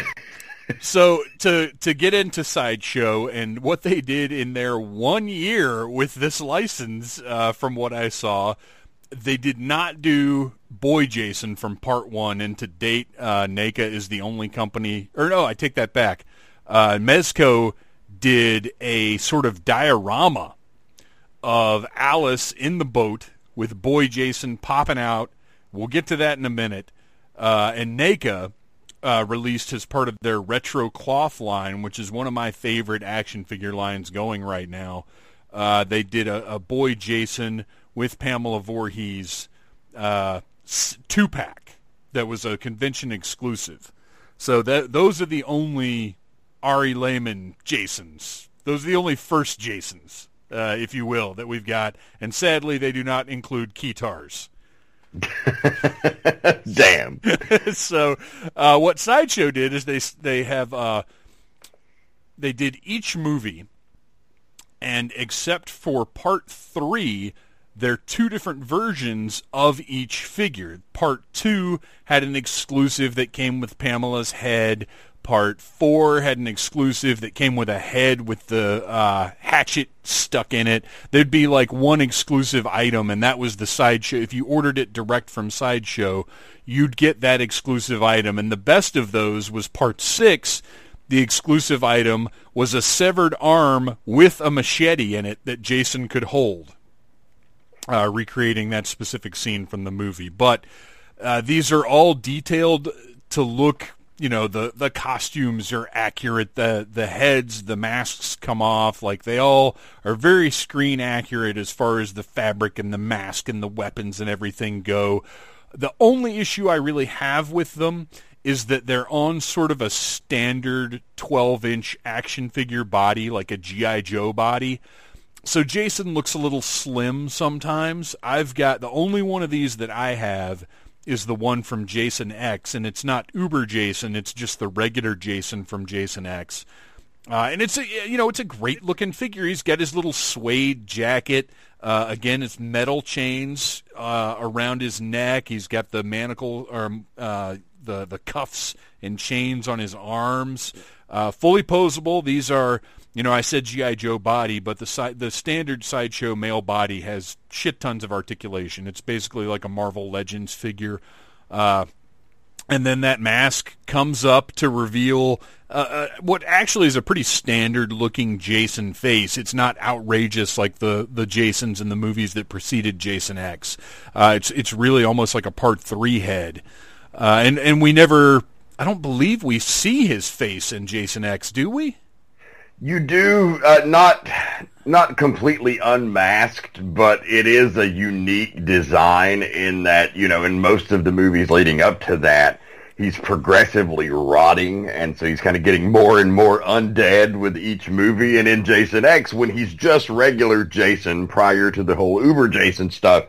so to to get into sideshow and what they did in their one year with this license, uh, from what I saw, they did not do Boy Jason from part one, and to date, uh, NECA is the only company. Or no, I take that back. Uh, Mezco did a sort of diorama of Alice in the boat with Boy Jason popping out. We'll get to that in a minute. Uh, and NECA uh, released as part of their retro cloth line, which is one of my favorite action figure lines going right now. Uh, they did a, a, boy Jason with Pamela Voorhees uh, two pack that was a convention exclusive. So that those are the only Ari Lehman Jasons. Those are the only first Jasons, uh, if you will, that we've got. And sadly, they do not include Keytars. Damn. so, uh, what Sideshow did is they they have uh, they did each movie, and except for part three, they're two different versions of each figure. Part two had an exclusive that came with Pamela's head. Part four had an exclusive that came with a head with the uh, hatchet stuck in it. There'd be like one exclusive item, and that was the sideshow. If you ordered it direct from Sideshow, you'd get that exclusive item. And the best of those was part six. The exclusive item was a severed arm with a machete in it that Jason could hold, uh, recreating that specific scene from the movie. But uh, these are all detailed to look you know the the costumes are accurate. The the heads the masks come off. Like they all are very screen accurate as far as the fabric and the mask and the weapons and everything go. The only issue i really have with them is that they're on sort of a standard 12 inch action figure body like a gi joe body so jason looks a little slim sometimes i've got the only one of these that i have is the one from Jason X, and it's not Uber Jason; it's just the regular Jason from Jason X. Uh, and it's a you know it's a great looking figure. He's got his little suede jacket. Uh, again, it's metal chains uh, around his neck. He's got the manacle or uh, the the cuffs and chains on his arms. Uh, fully posable. These are you know, I said GI Joe body, but the si- the standard sideshow male body has shit tons of articulation. It's basically like a Marvel Legends figure. Uh, and then that mask comes up to reveal uh, uh, what actually is a pretty standard looking Jason face. It's not outrageous like the, the Jasons in the movies that preceded Jason X. Uh, it's it's really almost like a part three head, uh, and and we never. I don't believe we see his face in Jason X, do we? You do uh, not not completely unmasked, but it is a unique design in that you know in most of the movies leading up to that, he's progressively rotting, and so he's kind of getting more and more undead with each movie. And in Jason X, when he's just regular Jason prior to the whole Uber Jason stuff,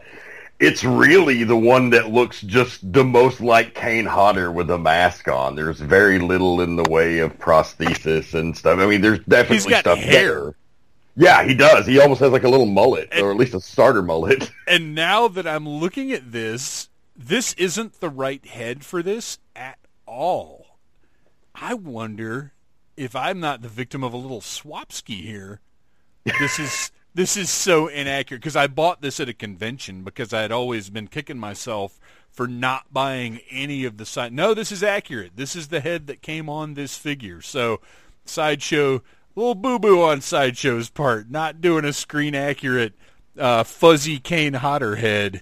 it's really the one that looks just the most like Kane Hodder with a mask on. There's very little in the way of prosthesis and stuff. I mean, there's definitely stuff hair. there. Yeah, he does. He almost has like a little mullet, and, or at least a starter mullet. And now that I'm looking at this, this isn't the right head for this at all. I wonder if I'm not the victim of a little swapski here. This is this is so inaccurate because I bought this at a convention because I had always been kicking myself for not buying any of the side. No, this is accurate. This is the head that came on this figure. So, sideshow, little boo boo on sideshow's part, not doing a screen accurate uh, fuzzy Kane Hodder head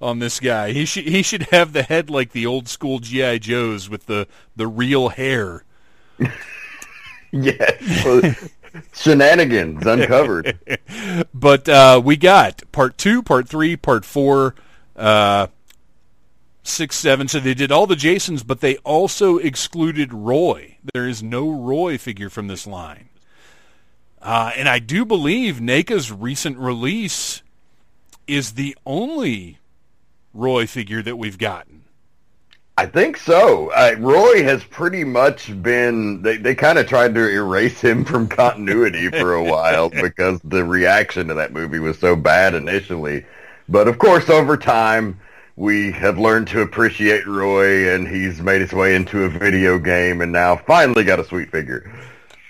on this guy. He should he should have the head like the old school GI Joes with the the real hair. yes. Shenanigans uncovered. but uh, we got part two, part three, part four, uh, six, seven. So they did all the Jasons, but they also excluded Roy. There is no Roy figure from this line. Uh, and I do believe NECA's recent release is the only Roy figure that we've gotten. I think so. Uh, Roy has pretty much been, they, they kind of tried to erase him from continuity for a while because the reaction to that movie was so bad initially. But of course, over time, we have learned to appreciate Roy and he's made his way into a video game and now finally got a sweet figure.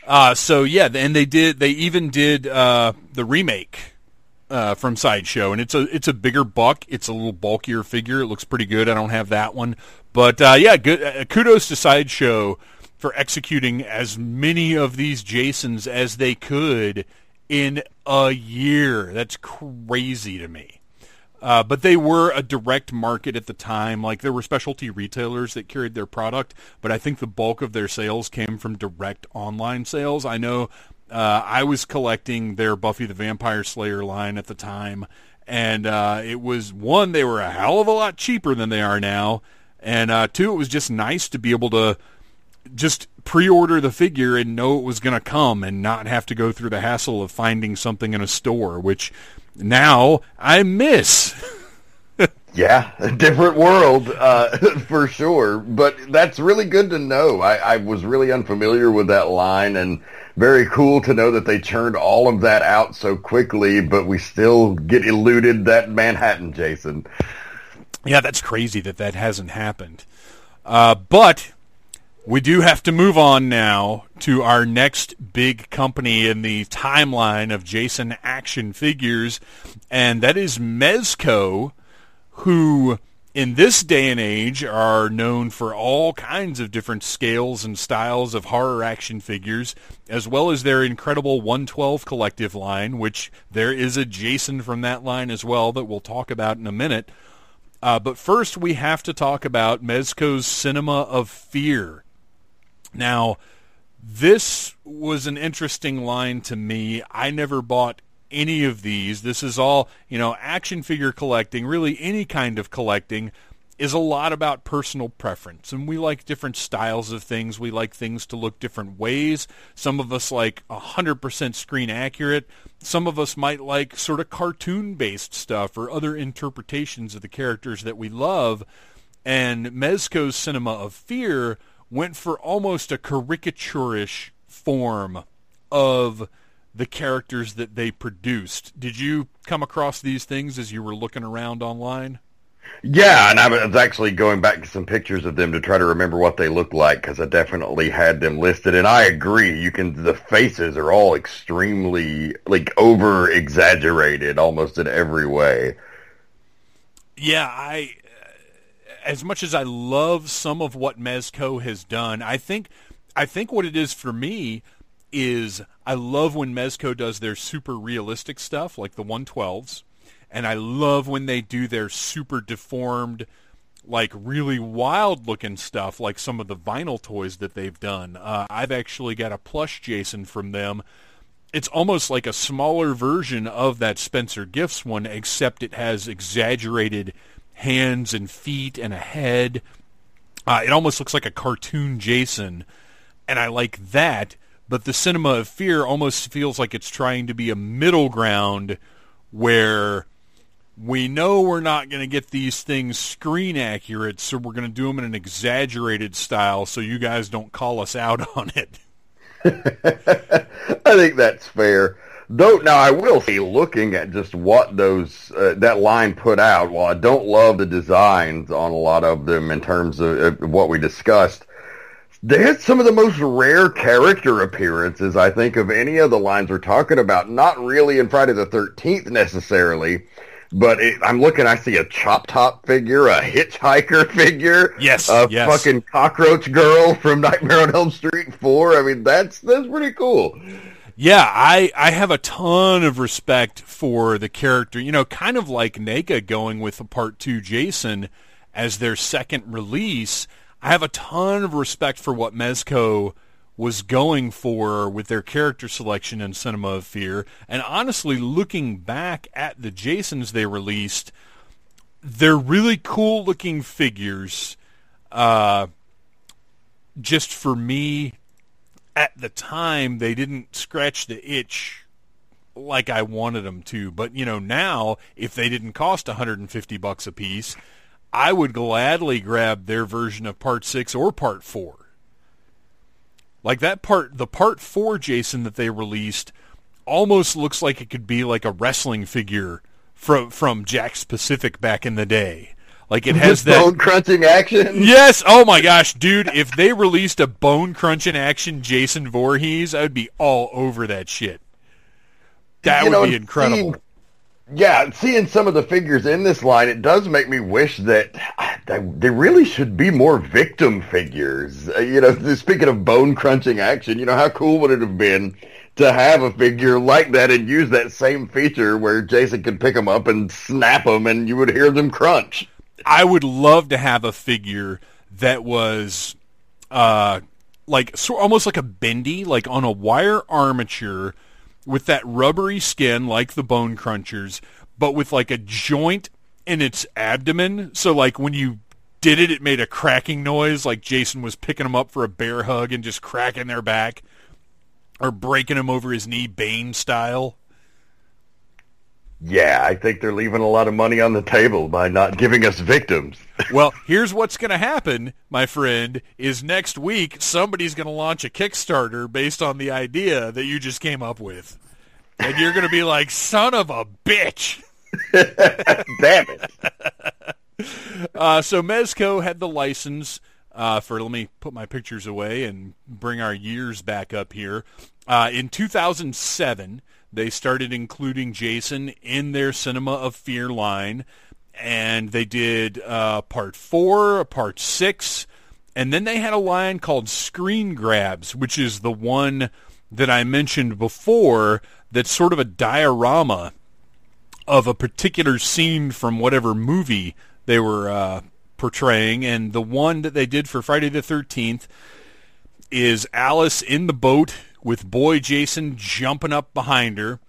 Uh, so yeah, and they did, they even did, uh, the remake uh, from Sideshow, and it's a it's a bigger buck. It's a little bulkier figure. It looks pretty good. I don't have that one, but uh, yeah, good. Uh, kudos to Sideshow for executing as many of these Jasons as they could in a year. That's crazy to me. Uh, but they were a direct market at the time. Like there were specialty retailers that carried their product, but I think the bulk of their sales came from direct online sales. I know uh, I was collecting their Buffy the Vampire Slayer line at the time, and uh, it was one they were a hell of a lot cheaper than they are now, and uh, two it was just nice to be able to just pre-order the figure and know it was going to come and not have to go through the hassle of finding something in a store, which now I miss. yeah, a different world uh, for sure. But that's really good to know. I, I was really unfamiliar with that line and very cool to know that they churned all of that out so quickly, but we still get eluded that Manhattan Jason. Yeah, that's crazy that that hasn't happened. Uh, but we do have to move on now to our next big company in the timeline of Jason action figures, and that is Mezco, who in this day and age are known for all kinds of different scales and styles of horror action figures, as well as their incredible 112 collective line, which there is a Jason from that line as well that we'll talk about in a minute. Uh, but first, we have to talk about Mezco's Cinema of Fear. Now, this was an interesting line to me. I never bought any of these. This is all, you know, action figure collecting, really any kind of collecting is a lot about personal preference. And we like different styles of things. We like things to look different ways. Some of us like 100% screen accurate. Some of us might like sort of cartoon-based stuff or other interpretations of the characters that we love. And Mezco's Cinema of Fear went for almost a caricaturish form of the characters that they produced. Did you come across these things as you were looking around online? Yeah, and I was actually going back to some pictures of them to try to remember what they looked like because I definitely had them listed. And I agree, you can the faces are all extremely like over exaggerated almost in every way. Yeah, I uh, as much as I love some of what Mezco has done, I think I think what it is for me is I love when Mezco does their super realistic stuff, like the 112s, and I love when they do their super deformed, like really wild looking stuff, like some of the vinyl toys that they've done. Uh, I've actually got a plush Jason from them. It's almost like a smaller version of that Spencer Gifts one, except it has exaggerated hands and feet and a head. Uh, it almost looks like a cartoon Jason, and I like that but the cinema of fear almost feels like it's trying to be a middle ground where we know we're not going to get these things screen accurate, so we're going to do them in an exaggerated style so you guys don't call us out on it. I think that's fair. Though now I will say, looking at just what those uh, that line put out, while I don't love the designs on a lot of them in terms of, of what we discussed, they had some of the most rare character appearances, I think, of any of the lines we're talking about. Not really in Friday the 13th necessarily, but it, I'm looking, I see a Chop Top figure, a Hitchhiker figure. Yes, A yes. fucking Cockroach Girl from Nightmare on Elm Street 4. I mean, that's, that's pretty cool. Yeah, I, I have a ton of respect for the character. You know, kind of like NECA going with a part two Jason as their second release. I have a ton of respect for what Mezco was going for with their character selection in Cinema of Fear. And honestly, looking back at the Jasons they released, they're really cool looking figures. Uh, just for me, at the time they didn't scratch the itch like I wanted them to. But you know, now if they didn't cost 150 bucks a piece, I would gladly grab their version of part 6 or part 4. Like that part the part 4 Jason that they released almost looks like it could be like a wrestling figure from from Jakks Pacific back in the day. Like it has that bone crunching action. Yes. Oh my gosh, dude! If they released a bone crunching action Jason Voorhees, I would be all over that shit. That You would know, be incredible. Yeah, seeing some of the figures in this line, it does make me wish that they, they really should be more victim figures. Uh, you know, speaking of bone crunching action, you know, how cool would it have been to have a figure like that and use that same feature where Jason could pick them up and snap them and you would hear them crunch? I would love to have a figure that was, uh, like so almost like a bendy, like on a wire armature with that rubbery skin like the bone crunchers, but with like a joint in its abdomen. So like when you did it, it made a cracking noise, like Jason was picking them up for a bear hug and just cracking their back, or breaking them over his knee, Bane style. Yeah, I think they're leaving a lot of money on the table by not giving us victims. Well, here's what's going to happen, my friend, is next week somebody's going to launch a Kickstarter based on the idea that you just came up with. And you're going to be like, son of a bitch. Damn it. Uh, so Mezco had the license uh, for, let me put my pictures away and bring our years back up here. Uh, in 2007, they started including Jason in their Cinema of Fear line, and they did uh, part four, part six, and then they had a line called Screen Grabs, which is the one that I mentioned before that's sort of a diorama of a particular scene from whatever movie they were uh, portraying, and the one that they did for Friday the Thirteenth is Alice in the boat with boy Jason jumping up behind her,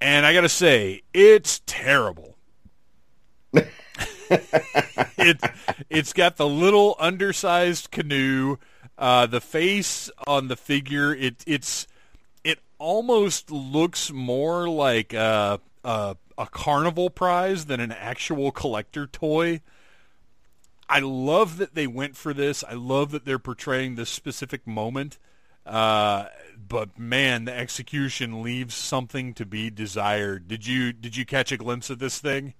and I gotta say, it's terrible. it it's got the little undersized canoe, uh, the face on the figure. It it's it almost looks more like a, a a carnival prize than an actual collector toy. I love that they went for this. I love that they're portraying this specific moment. Uh, but man, the execution leaves something to be desired. Did you did you catch a glimpse of this thing?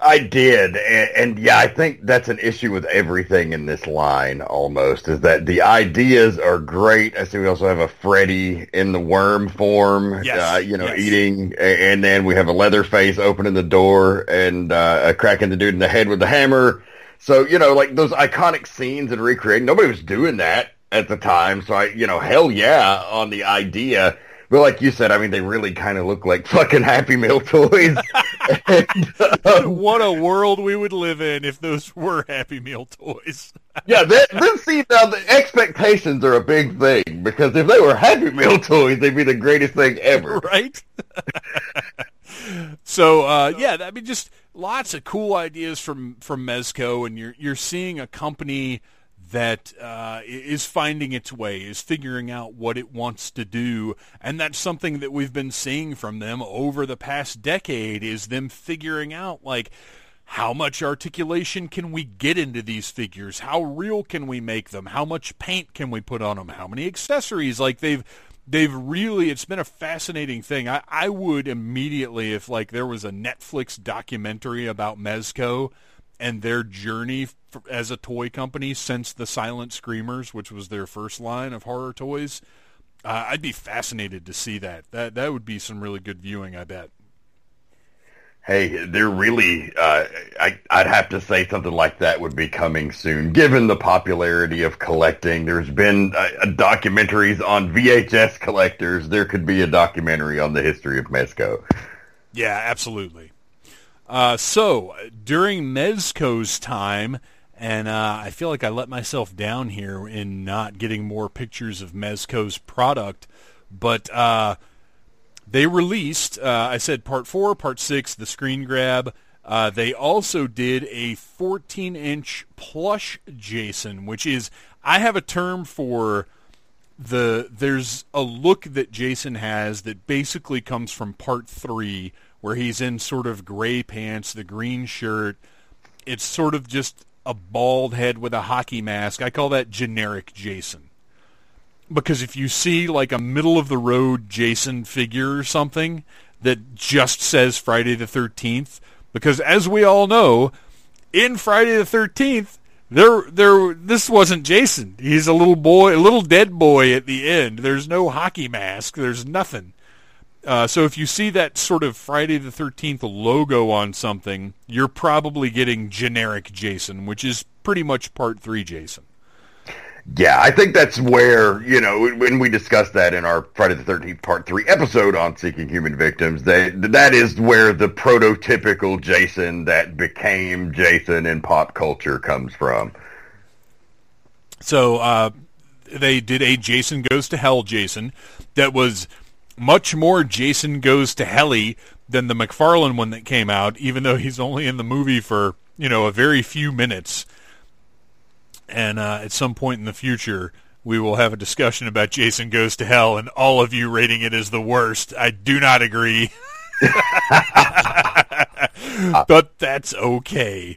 I did, and, and yeah, I think that's an issue with everything in this line. Almost is that the ideas are great. I see we also have a Freddy in the worm form, Yes, uh, you know, yes. eating, and then we have a Leatherface opening the door and uh, cracking the dude in the head with the hammer. So you know, like those iconic scenes and recreating. Nobody was doing that at the time, so I, you know, hell yeah on the idea. But like you said, I mean, they really kind of look like fucking Happy Meal toys. and, uh, What a world we would live in if those were Happy Meal toys. yeah, that, then see now the expectations are a big thing because if they were Happy Meal toys, they'd be the greatest thing ever. right? so uh, yeah, I mean, just lots of cool ideas from from Mezco, and you're you're seeing a company that uh, is finding its way, is figuring out what it wants to do, and that's something that we've been seeing from them over the past decade. Is them figuring out like. How much articulation can we get into these figures? How real can we make them? How much paint can we put on them? How many accessories? Like they've they've really it's been a fascinating thing. I, I would immediately if like there was a Netflix documentary about Mezco, and their journey as a toy company since the Silent Screamers, which was their first line of horror toys. Uh, I'd be fascinated to see that. That that would be some really good viewing, I bet. Hey, they're really. Uh, I, I'd have to say something like that would be coming soon, given the popularity of collecting. There's been uh, documentaries on VHS collectors. There could be a documentary on the history of Mezco. Yeah, absolutely. Uh, so during Mezco's time, and uh, I feel like I let myself down here in not getting more pictures of Mezco's product, but uh, they released, uh, I said part four, part six, the screen grab. Uh, they also did a 14-inch plush Jason, which is I have a term for the there's a look that Jason has that basically comes from part three, where he's in sort of gray pants, the green shirt. It's sort of just a bald head with a hockey mask. I call that generic Jason because if you see like a middle of the road Jason figure or something that just says Friday the 13th, because as we all know, in Friday the 13th, there, there, this wasn't Jason. He's a little boy, a little dead boy at the end. There's no hockey mask. There's nothing. Uh, so if you see that sort of Friday the 13th logo on something, you're probably getting generic Jason, which is pretty much part three Jason. Yeah, I think that's where, you know, when we discussed that in our Friday the 13th Part 3 episode on Seeking Human Victims, they, that is where the prototypical Jason that became Jason in pop culture comes from. So uh, they did a Jason Goes to Hell Jason that was much more Jason Goes to Helly than the McFarlane one that came out, even though he's only in the movie for, you know, a very few minutes and uh, at some point in the future, we will have a discussion about Jason Goes to Hell, and all of you rating it as the worst. I do not agree. but that's okay.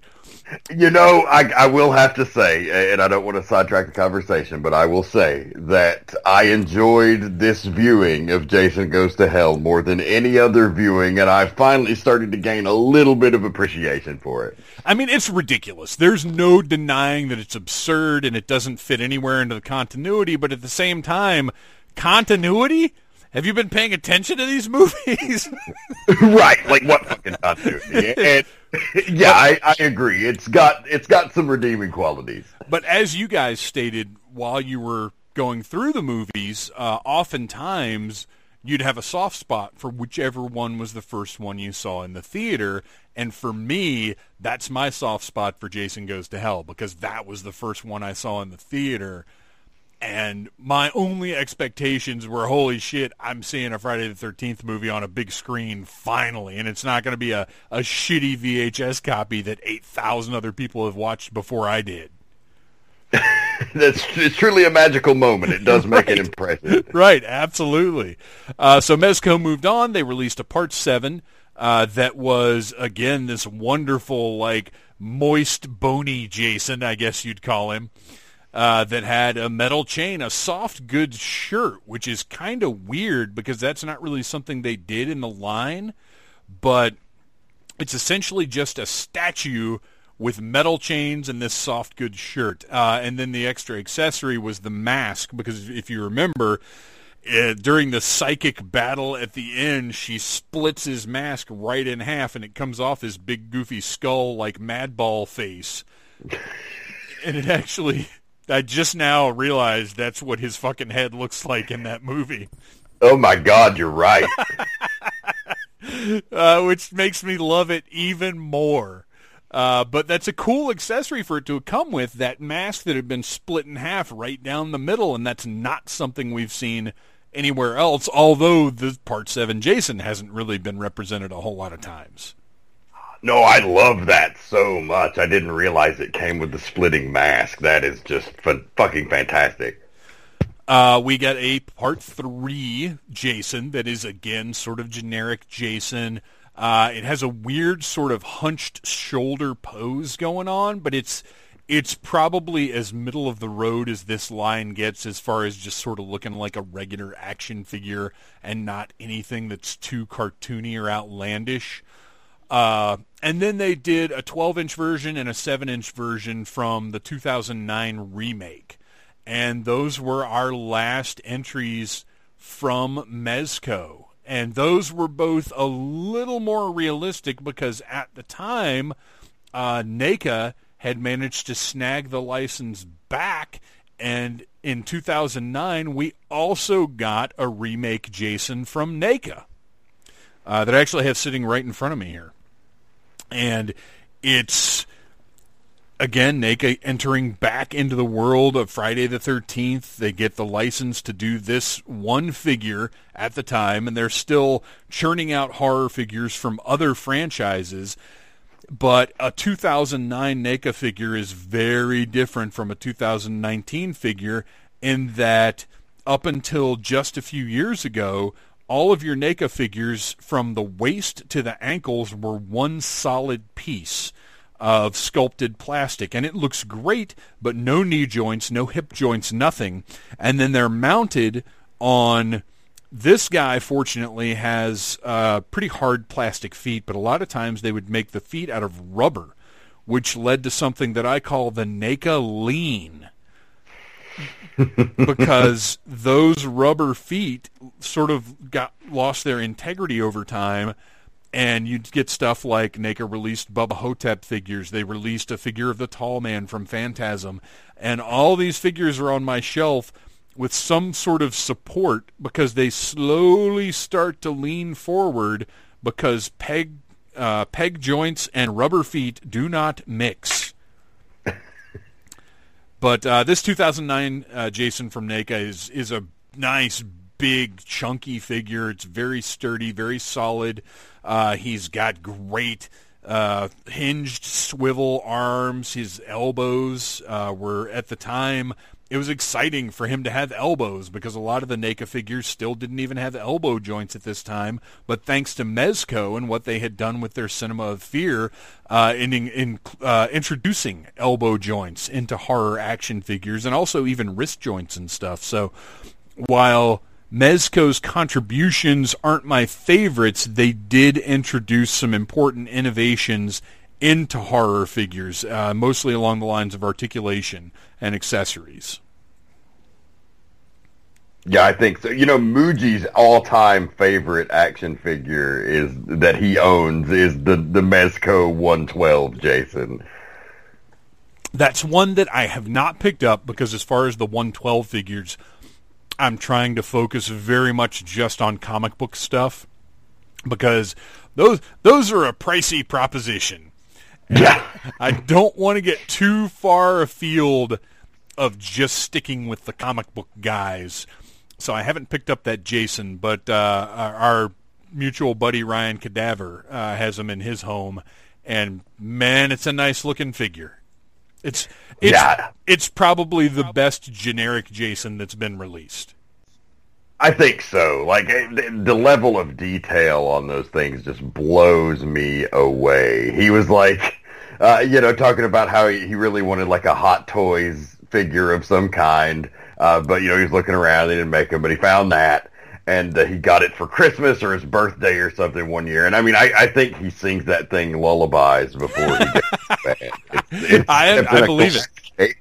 You know, I, I will have to say, and I don't want to sidetrack the conversation, but I will say that I enjoyed this viewing of Jason Goes to Hell more than any other viewing, and I finally started to gain a little bit of appreciation for it. I mean, it's ridiculous. There's no denying that it's absurd and it doesn't fit anywhere into the continuity, but at the same time, continuity? Have you been paying attention to these movies? right, like what fucking continuity? And, yeah, I, I agree. It's got it's got some redeeming qualities. But as you guys stated while you were going through the movies, uh, oftentimes you'd have a soft spot for whichever one was the first one you saw in the theater. And for me, that's my soft spot for Jason Goes to Hell because that was the first one I saw in the theater. And my only expectations were, holy shit, I'm seeing a Friday the 13th movie on a big screen finally. And it's not going to be a, a shitty VHS copy that 8,000 other people have watched before I did. That's it's truly a magical moment. It does make right. it impressive. Right, absolutely. Uh, so Mezco moved on. They released a part seven uh, that was again this wonderful, like moist, bony Jason, I guess you'd call him. Uh, that had a metal chain, a soft goods shirt, which is kind of weird because that's not really something they did in the line, but it's essentially just a statue with metal chains and this soft goods shirt. Uh, and then the extra accessory was the mask because if you remember, uh, during the psychic battle at the end, she splits his mask right in half and it comes off his big goofy skull like Madball face. and it actually, I just now realized that's what his fucking head looks like in that movie. Oh my god, you're right. uh, which makes me love it even more. Uh, but that's a cool accessory for it to come with that mask that had been split in half right down the middle, and that's not something we've seen anywhere else. Although the Part Seven Jason hasn't really been represented a whole lot of times. No, I love that so much. I didn't realize it came with the splitting mask. That is just fucking fantastic. Uh, we got a part three Jason that is again sort of generic Jason. Uh, it has a weird sort of hunched shoulder pose going on, but it's it's probably as middle of the road as this line gets as far as just sort of looking like a regular action figure and not anything that's too cartoony or outlandish. Uh, and then they did a 12-inch version and a 7-inch version from the 2009 remake. And those were our last entries from Mezco. And those were both a little more realistic because at the time, uh, NECA had managed to snag the license back. And in 2009, we also got a remake Jason from NECA uh, that I actually have sitting right in front of me here and it's again NECA uh, entering back into the world of Friday the 13th. They get the license to do this one figure at the time, and they're still churning out horror figures from other franchises. But a 2009 NECA figure is very different from a 2019 figure in that up until just a few years ago, all of your NECA figures from the waist to the ankles were one solid piece of sculpted plastic. And it looks great but no knee joints no hip joints nothing. And then they're mounted on this guy fortunately has uh, pretty hard plastic feet but a lot of times they would make the feet out of rubber which led to something that i call the NECA lean because those rubber feet sort of got lost their integrity over time and you'd get stuff like NECA released Bubba Ho-Tep figures. They released a figure of the tall man from Phantasm. And all these figures are on my shelf with some sort of support because they slowly start to lean forward because peg uh, peg joints and rubber feet do not mix. But uh, this 2009 uh, Jason from NECA is is a nice, big, chunky figure. It's very sturdy, very solid. Uh, he's got great uh, hinged swivel arms. His elbows uh, were at the time it was exciting for him to have elbows because a lot of the NECA figures still didn't even have elbow joints at this time. But thanks to Mezco and what they had done with their Cinema of Fear uh, in, in uh, introducing elbow joints into horror action figures and also even wrist joints and stuff. So while Mezco's contributions aren't my favorites, they did introduce some important innovations into horror figures, uh, mostly along the lines of articulation and accessories. Yeah, I think so. You know, Muji's all-time favorite action figure is that he owns is the the Mezco 112 Jason. That's one that I have not picked up because as far as the 112 figures, I'm trying to focus very much just on comic book stuff because those those are a pricey proposition. Yeah. I don't want to get too far afield of just sticking with the comic book guys. So I haven't picked up that Jason, but uh, our, mutual buddy Ryan Cadaver uh, has him in his home, and man, it's a nice looking figure. It's it's yeah. it's probably the best generic Jason that's been released. I think so. Like eh, the level of detail on those things just blows me away. He was like, uh, you know, talking about how he really wanted like a Hot Toys figure of some kind. Uh, but you know, he was looking around. They didn't make them, but he found that, and uh, he got it for Christmas or his birthday or something one year. And I mean, I, I think he sings that thing lullabies before he gets it's, it's, I, I believe it.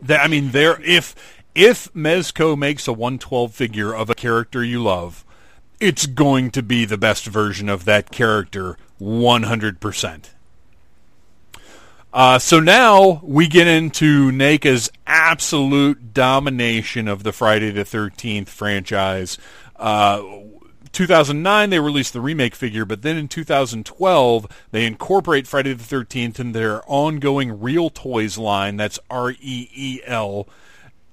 that, I mean, there if if Mezco makes a 112 figure of a character you love, it's going to be the best version of that character 100%. Uh, so now we get into NECA's absolute domination of the Friday the 13th franchise. Uh, 2009 they released the remake figure, but then in 2012 they incorporate Friday the 13th in their ongoing Reel Toys line. That's R E E L,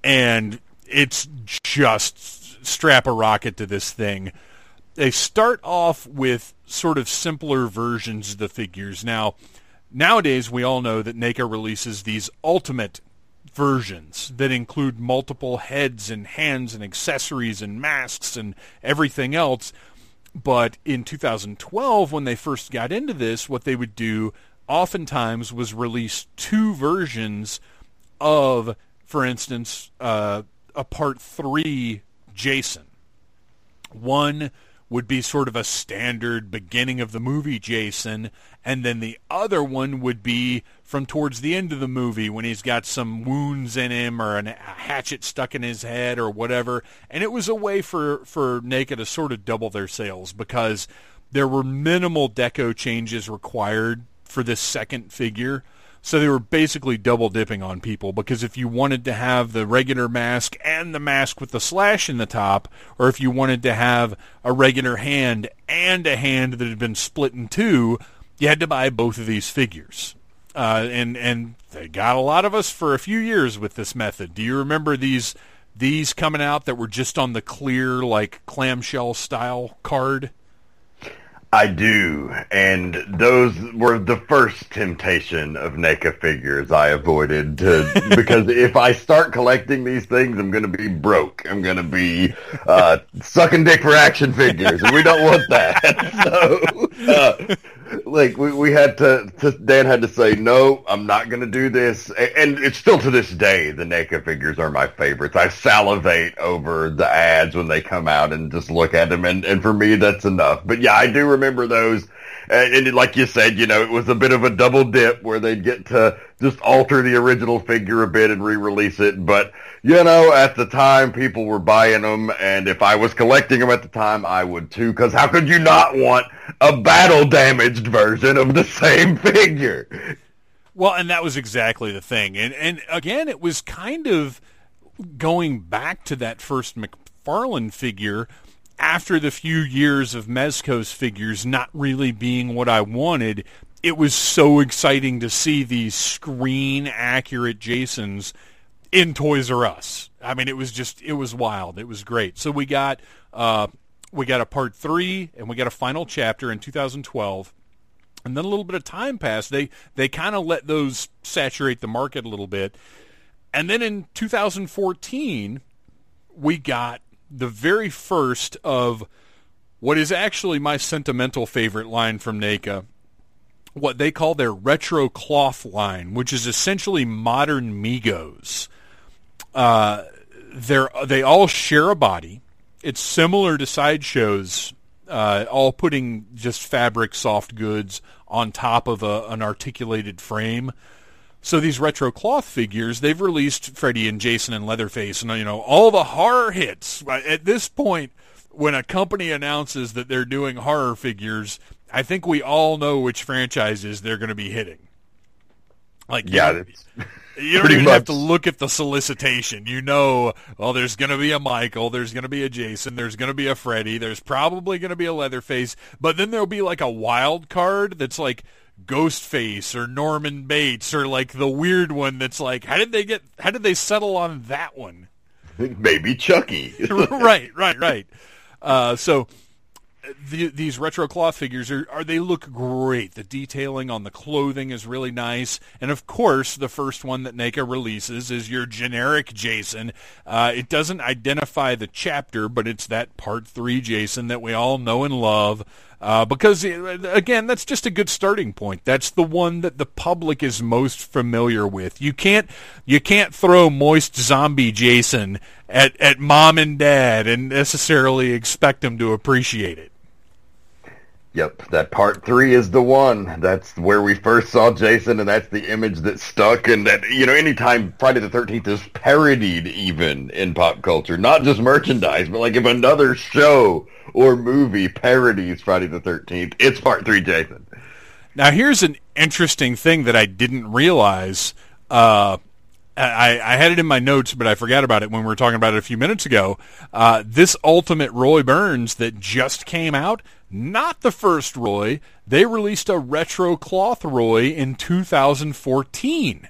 and it's just strap a rocket to this thing. They start off with sort of simpler versions of the figures. Now, Nowadays, we all know that NECA releases these ultimate versions that include multiple heads and hands and accessories and masks and everything else. But in 2012, when they first got into this, what they would do oftentimes was release two versions of, for instance, uh, a part three Jason. One would be sort of a standard beginning of the movie Jason, and then the other one would be from towards the end of the movie when he's got some wounds in him or a hatchet stuck in his head or whatever. And it was a way for for NECA to sort of double their sales because there were minimal deco changes required for this second figure. So they were basically double dipping on people because if you wanted to have the regular mask and the mask with the slash in the top, or if you wanted to have a regular hand and a hand that had been split in two, you had to buy both of these figures. Uh, and and they got a lot of us for a few years with this method. Do you remember these these coming out that were just on the clear like clamshell style card? I do, and those were the first temptation of NECA figures I avoided to, because if I start collecting these things, I'm going to be broke. I'm going to be uh, sucking dick for action figures, and we don't want that. So, uh, like we, we had to, to, Dan had to say no I'm not going to do this. And and it's still to this day the NECA figures are my favorites. I salivate over the ads when they come out and just look at them and, and for me that's enough. But yeah I do remember those and, and like you said you know it was a bit of a double dip where they'd get to just alter the original figure a bit and re-release it but you know, at the time people were buying them, and if I was collecting them at the time, I would too. Because how could you not want a battle damaged version of the same figure? Well, and that was exactly the thing, and and again, it was kind of going back to that first McFarlane figure after the few years of Mezco's figures not really being what I wanted. It was so exciting to see these screen accurate Jasons in Toys R Us. I mean, it was just it was wild. It was great. So we got uh, we got a part three, and we got a final chapter in 2012. And then a little bit of time passed. They they kind of let those saturate the market a little bit. And then in 2014, we got the very first of what is actually my sentimental favorite line from NECA, what they call their retro cloth line, which is essentially modern Megos. Uh, they all share a body. It's similar to sideshows, uh, all putting just fabric soft goods on top of a, an articulated frame. So these retro cloth figures, they've released Freddy and Jason and Leatherface, and you know all the horror hits. At this point, when a company announces that they're doing horror figures, I think we all know which franchises they're going to be hitting. Like yeah, you don't even much. have to look at the solicitation. You know, well, there's going to be a Michael, there's going to be a Jason, there's going to be a Freddy, there's probably going to be a Leatherface, but then there'll be like a wild card that's like Ghostface or Norman Bates or like the weird one that's like, how did they get? How did they settle on that one? Maybe Chucky. right, right, right. Uh, so the, these retro cloth figures are, are they look great. The detailing on the clothing is really nice, and of course, the first one that NECA releases is your generic Jason. Uh, it doesn't identify the chapter, but it's that Part Three Jason that we all know and love. Uh, because again, that's just a good starting point. That's the one that the public is most familiar with. You can't you can't throw moist zombie Jason at at mom and dad and necessarily expect them to appreciate it. Yep, that part three is the one. That's where we first saw Jason, and that's the image that stuck. And that you know, anytime Friday the Thirteenth is parodied, even in pop culture, not just merchandise, but like if another show or movie parodies Friday the Thirteenth, it's part three Jason. Now, here's an interesting thing that I didn't realize. Uh, I, I, had it in my notes, but I forgot about it when we were talking about it a few minutes ago. Uh, this Ultimate Roy Burns that just came out not the first Roy. They released a retro cloth Roy in 2014.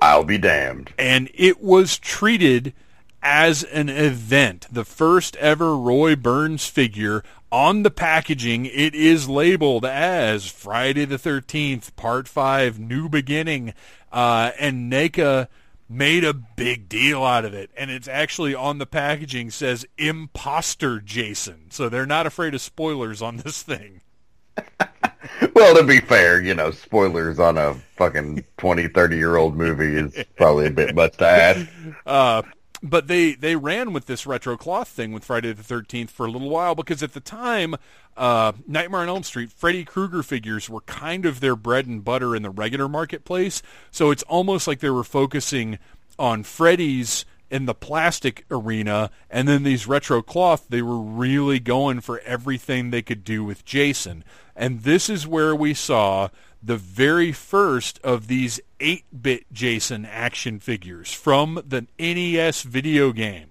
I'll be damned. And it was treated as an event. The first ever Roy Burns figure on the packaging, it is labeled as Friday the 13th, Part 5, New Beginning. Uh, and NECA made a big deal out of it. And it's actually on the packaging says imposter jason. So they're not afraid of spoilers on this thing. Well to be fair you know spoilers on a fucking 20 30 year old movie is probably a bit much to ask. Uh, but they they ran with this retro cloth thing with Friday the Thirteenth for a little while because at the time, uh, Nightmare on Elm Street, Freddy Krueger figures were kind of their bread and butter in the regular marketplace. So it's almost like they were focusing on Freddy's in the plastic arena, and then these retro cloth. They were really going for everything they could do with Jason, and this is where we saw the very first of these 8-bit Jason action figures from the NES video game.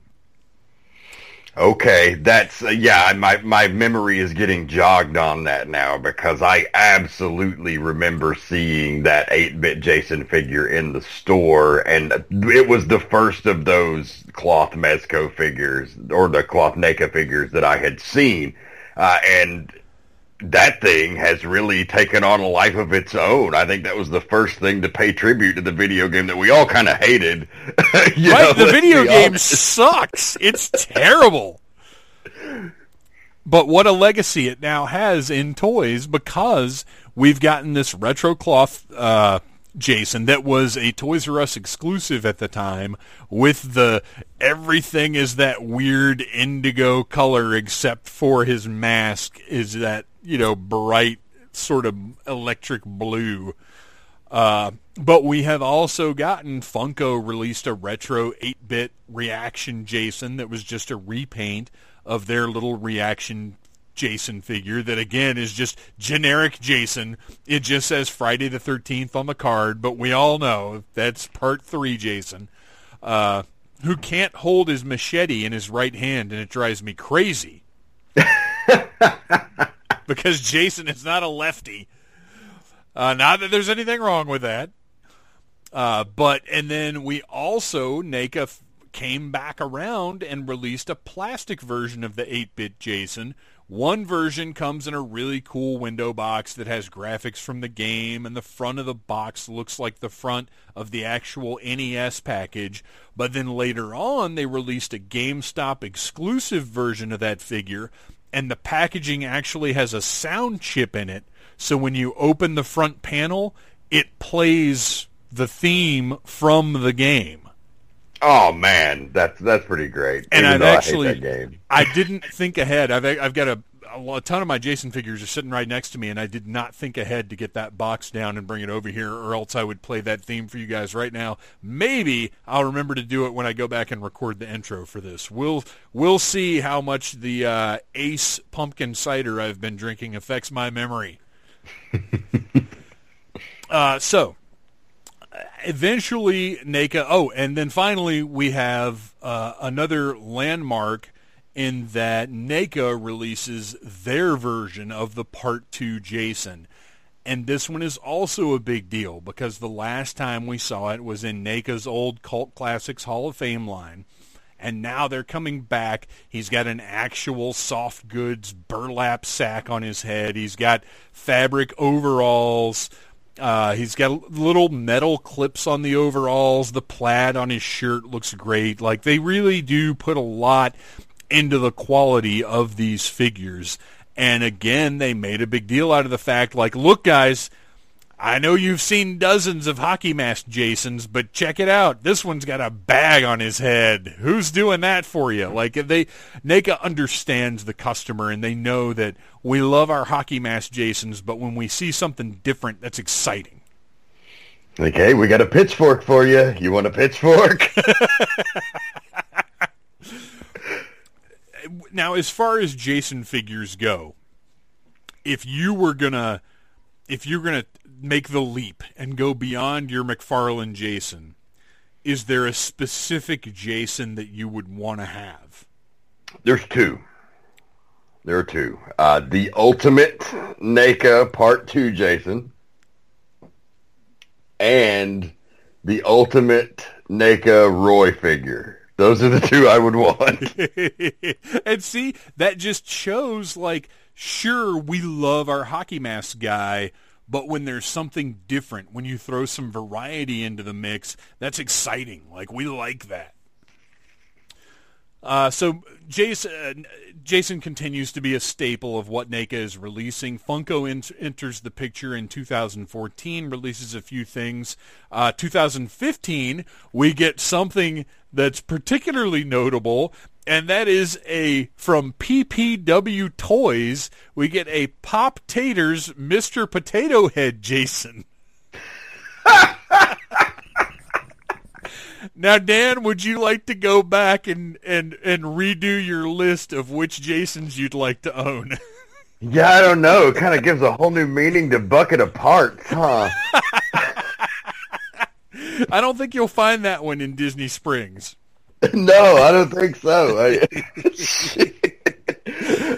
Okay, that's uh, yeah. My my memory is getting jogged on that now because I absolutely remember seeing that eight bit Jason figure in the store, and it was the first of those cloth Mezco figures or the cloth NECA figures that I had seen, uh, and that thing has really taken on a life of its own. I think that was the first thing to pay tribute to the video game that we all kind of hated. right, know, the video game honest. sucks. It's terrible. But what a legacy it now has in toys because we've gotten this retro cloth uh, Jason that was a Toys R Us exclusive at the time with the everything is that weird indigo color except for his mask is that you know, bright sort of electric blue. Uh, but we have also gotten Funko released a retro 8-bit reaction Jason that was just a repaint of their little reaction Jason figure that again is just generic Jason. It just says Friday the 13th on the card, but we all know that's part 3 Jason. Uh, who can't hold his machete in his right hand and it drives me crazy. because Jason is not a lefty. Uh, not that there's anything wrong with that. Uh, but and then we also NECA f- came back around and released a plastic version of the 8-bit Jason. One version comes in a really cool window box that has graphics from the game, and the front of the box looks like the front of the actual NES package. But then later on, they released a GameStop exclusive version of that figure and the packaging actually has a sound chip in it. So when you open the front panel, it plays the theme from the game. Oh man, that's that's pretty great. And I've actually I, I didn't think ahead. I've I've got a a ton of my Jason figures are sitting right next to me, and I did not think ahead to get that box down and bring it over here, or else I would play that theme for you guys right now. Maybe I'll remember to do it when I go back and record the intro for this. We'll we'll see how much the uh, Ace pumpkin cider I've been drinking affects my memory. uh, so eventually NECA. Oh, and then finally we have uh, another landmark in that NECA releases their version of the Part 2 Jason. And this one is also a big deal because the last time we saw it was in NECA's old Cult Classics Hall of Fame line. And now they're coming back. He's got an actual soft goods burlap sack on his head. He's got fabric overalls. Uh, he's got little metal clips on the overalls. The plaid on his shirt looks great. Like they really do put a lot into the quality of these figures. And again, they made a big deal out of the fact, like, look, guys, I know you've seen dozens of hockey mask Jasons, but check it out. This one's got a bag on his head. Who's doing that for you? Like they NECA understands the customer and they know that we love our hockey mask Jasons, but when we see something different, that's exciting. Like, hey, we got a pitchfork for you. You want a pitchfork? now, as far as Jason figures go, if you were gonna, if you're gonna make the leap and go beyond your McFarlane Jason, is there a specific Jason that you would want to have? There's two. There are two. Uh, the Ultimate NECA Part 2 Jason and the Ultimate NECA Roy figure. Those are the two I would want. and see, that just shows like, sure, we love our hockey mask guy, but when there's something different, when you throw some variety into the mix, that's exciting. Like we like that. Uh, so Jason, Jason continues to be a staple of what NECA is releasing. Funko ent- enters the picture in 2014, releases a few things. Uh, 2015, we get something that's particularly notable, and that is a from PPW Toys. We get a Pop Taters Mr. Potato Head Jason. Now, Dan, would you like to go back and, and, and redo your list of which Jasons you'd like to own? Yeah, I don't know. It kind of gives a whole new meaning to bucket of parts, huh? I don't think you'll find that one in Disney Springs. no, I don't think so. I,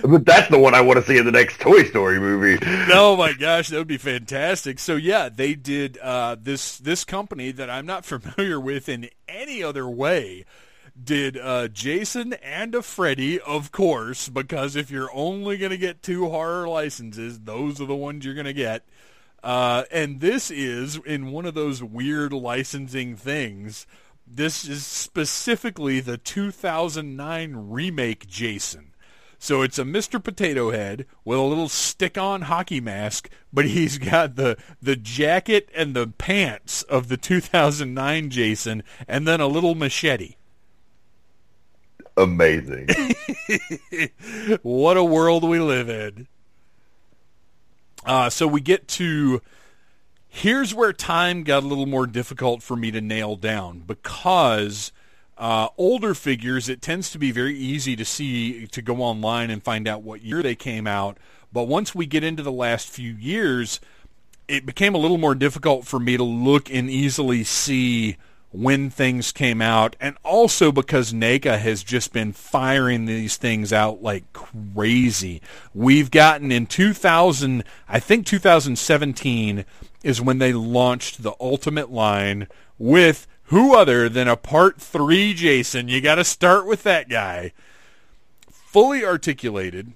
that's the one I want to see in the next Toy Story movie. Oh my gosh, that would be fantastic. So yeah, they did uh, this this company that I'm not familiar with in any other way did uh, Jason and a Freddy, of course, because if you're only going to get two horror licenses, those are the ones you're going to get. Uh, and this is in one of those weird licensing things. This is specifically the 2009 remake Jason. So it's a Mr. Potato Head with a little stick-on hockey mask, but he's got the the jacket and the pants of the 2009 Jason, and then a little machete. Amazing. what a world we live in. Uh, so we get to here's where time got a little more difficult for me to nail down because uh, older figures it tends to be very easy to see to go online and find out what year they came out. But once we get into the last few years, it became a little more difficult for me to look and easily see when things came out, and also because NECA has just been firing these things out like crazy. We've gotten in 2000, I think 2017 is when they launched the Ultimate line with who other than a Part 3 Jason. You got to start with that guy. Fully articulated,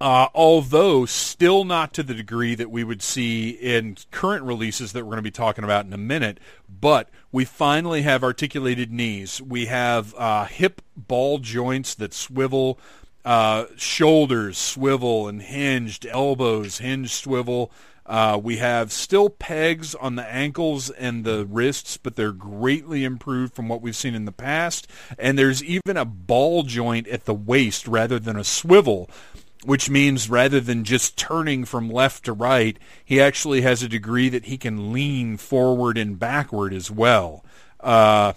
uh, although still not to the degree that we would see in current releases that we're going to be talking about in a minute, but we finally have articulated knees. We have uh, hip ball joints that swivel, uh, shoulders swivel and hinged, elbows hinged swivel. Uh, we have still pegs on the ankles and the wrists, but they're greatly improved from what we've seen in the past. And there's even a ball joint at the waist rather than a swivel which means rather than just turning from left to right, he actually has a degree that he can lean forward and backward as well. Uh,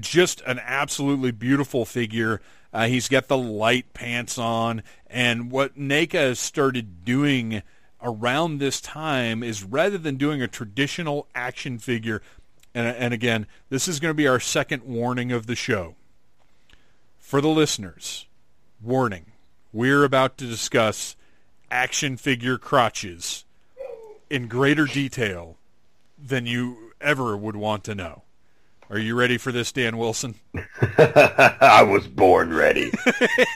just an absolutely beautiful figure. Uh, he's got the light pants on, and what NECA started doing around this time is rather than doing a traditional action figure, and, and again, this is going to be our second warning of the show. For the listeners, warning we're about to discuss action figure crotches in greater detail than you ever would want to know. Are you ready for this, Dan Wilson? I was born ready.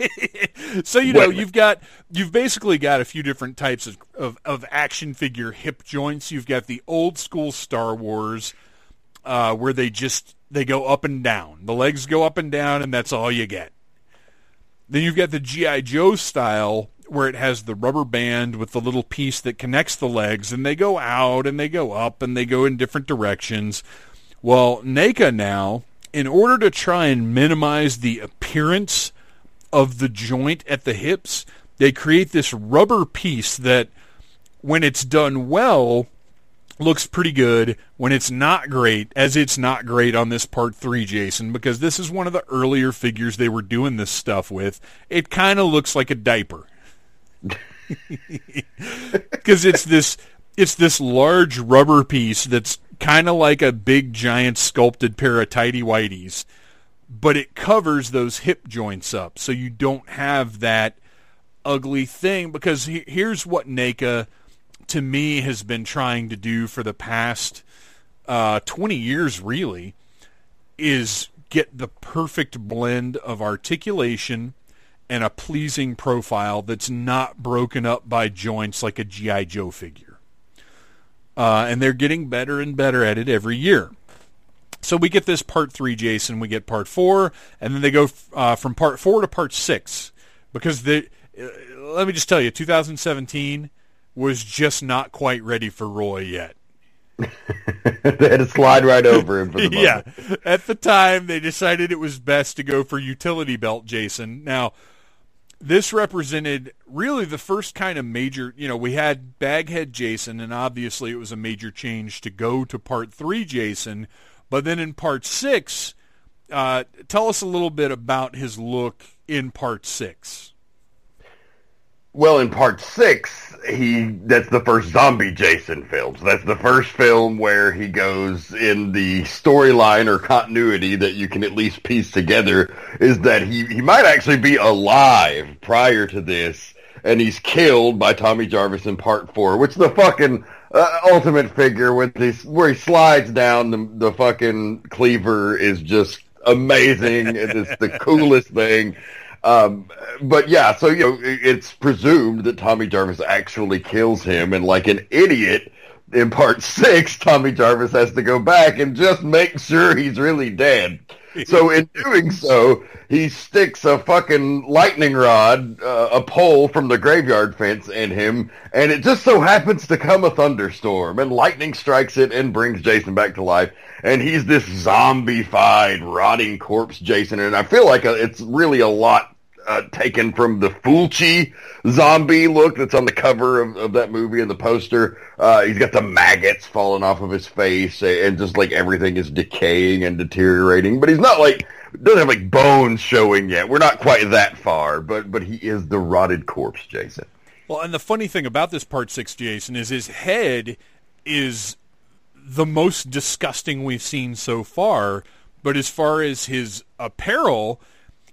so you know you've got you've basically got a few different types of, of, of action figure hip joints. You've got the old school Star Wars, uh, where they just they go up and down. The legs go up and down, and that's all you get. Then you've got the G.I. Joe style where it has the rubber band with the little piece that connects the legs and they go out and they go up and they go in different directions. Well, NECA now, in order to try and minimize the appearance of the joint at the hips, they create this rubber piece that when it's done well looks pretty good when it's not great, as it's not great on this part three, Jason, because this is one of the earlier figures they were doing this stuff with. It kind of looks like a diaper. Because it's this it's this large rubber piece that's kind of like a big giant sculpted pair of tidy whities, but it covers those hip joints up, so you don't have that ugly thing. Because he, here's what NECA to me has been trying to do for the past uh, 20 years really is get the perfect blend of articulation and a pleasing profile that's not broken up by joints like a GI Joe figure. Uh, and they're getting better and better at it every year. So we get this part three, Jason. We get part four, and then they go uh, from part four to part six because the. Uh, let me just tell you, 2017 was just not quite ready for Roy yet. they had to slide right over him. For the yeah, at the time they decided it was best to go for utility belt Jason. Now, this represented really the first kind of major. You know, we had Baghead Jason, and obviously it was a major change to go to Part Three Jason. But then in Part Six, uh, tell us a little bit about his look in Part Six. Well, in part six, he that's the first zombie Jason film. So that's the first film where he goes in the storyline or continuity that you can at least piece together is that he, he might actually be alive prior to this and he's killed by Tommy Jarvis in part four, which the fucking uh, ultimate figure with this where he slides down the, the fucking cleaver is just amazing. it's the coolest thing. Um, but yeah, so you know, it's presumed that Tommy Jarvis actually kills him, and like an idiot, in part six, Tommy Jarvis has to go back and just make sure he's really dead. So in doing so, he sticks a fucking lightning rod, uh, a pole from the graveyard fence in him, and it just so happens to come a thunderstorm, and lightning strikes it and brings Jason back to life. And he's this zombified, rotting corpse Jason, and I feel like a, it's really a lot uh, taken from the Fulci zombie look that's on the cover of, of that movie and the poster. Uh, he's got the maggots falling off of his face and just like everything is decaying and deteriorating. But he's not like doesn't have like bones showing yet. We're not quite that far, but but he is the rotted corpse, Jason. Well, and the funny thing about this part six, Jason, is his head is the most disgusting we've seen so far. But as far as his apparel,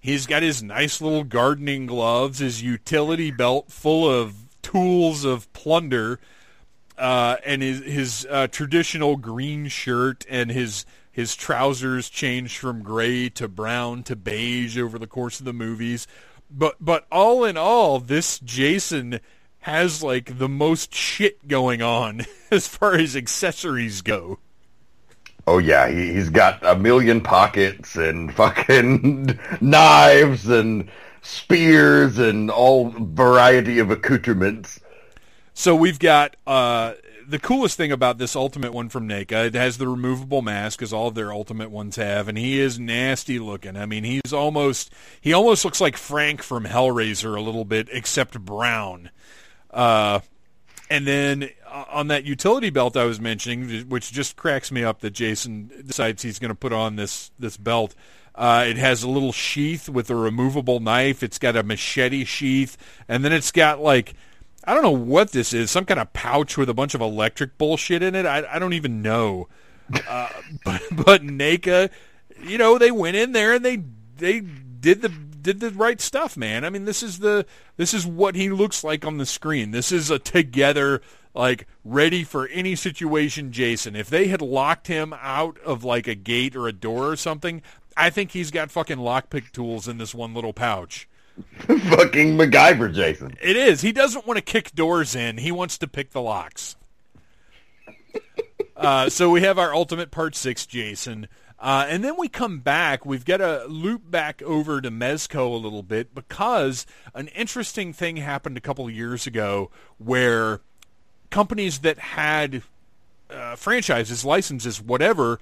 He's got his nice little gardening gloves, his utility belt full of tools of plunder, uh, and his, his uh, traditional green shirt and his his trousers changed from gray to brown to beige over the course of the movies. But but all in all, this Jason has like the most shit going on as far as accessories go. Oh yeah, he, he's got a million pockets and fucking knives and spears and all variety of accoutrements. So we've got uh, the coolest thing about this ultimate one from NECA. It has the removable mask, as all of their ultimate ones have, and he is nasty looking. I mean, he's almost he almost looks like Frank from Hellraiser a little bit, except brown. Uh, and then uh, on that utility belt I was mentioning, which just cracks me up that Jason decides he's going to put on this this belt. Uh, it has a little sheath with a removable knife. It's got a machete sheath, and then it's got like I don't know what this is, some kind of pouch with a bunch of electric bullshit in it. I, I don't even know. Uh, but but NECA, you know, they went in there and they they did the did the right stuff, man. I mean, this is the this is what he looks like on the screen. This is a together like ready for any situation Jason. If they had locked him out of like a gate or a door or something, I think he's got fucking lockpick tools in this one little pouch. fucking MacGyver Jason. It is. He doesn't want to kick doors in. He wants to pick the locks. uh, so we have our ultimate part six Jason. Uh, and then we come back. We've got to loop back over to Mezco a little bit because an interesting thing happened a couple of years ago where companies that had uh, franchises, licenses, whatever,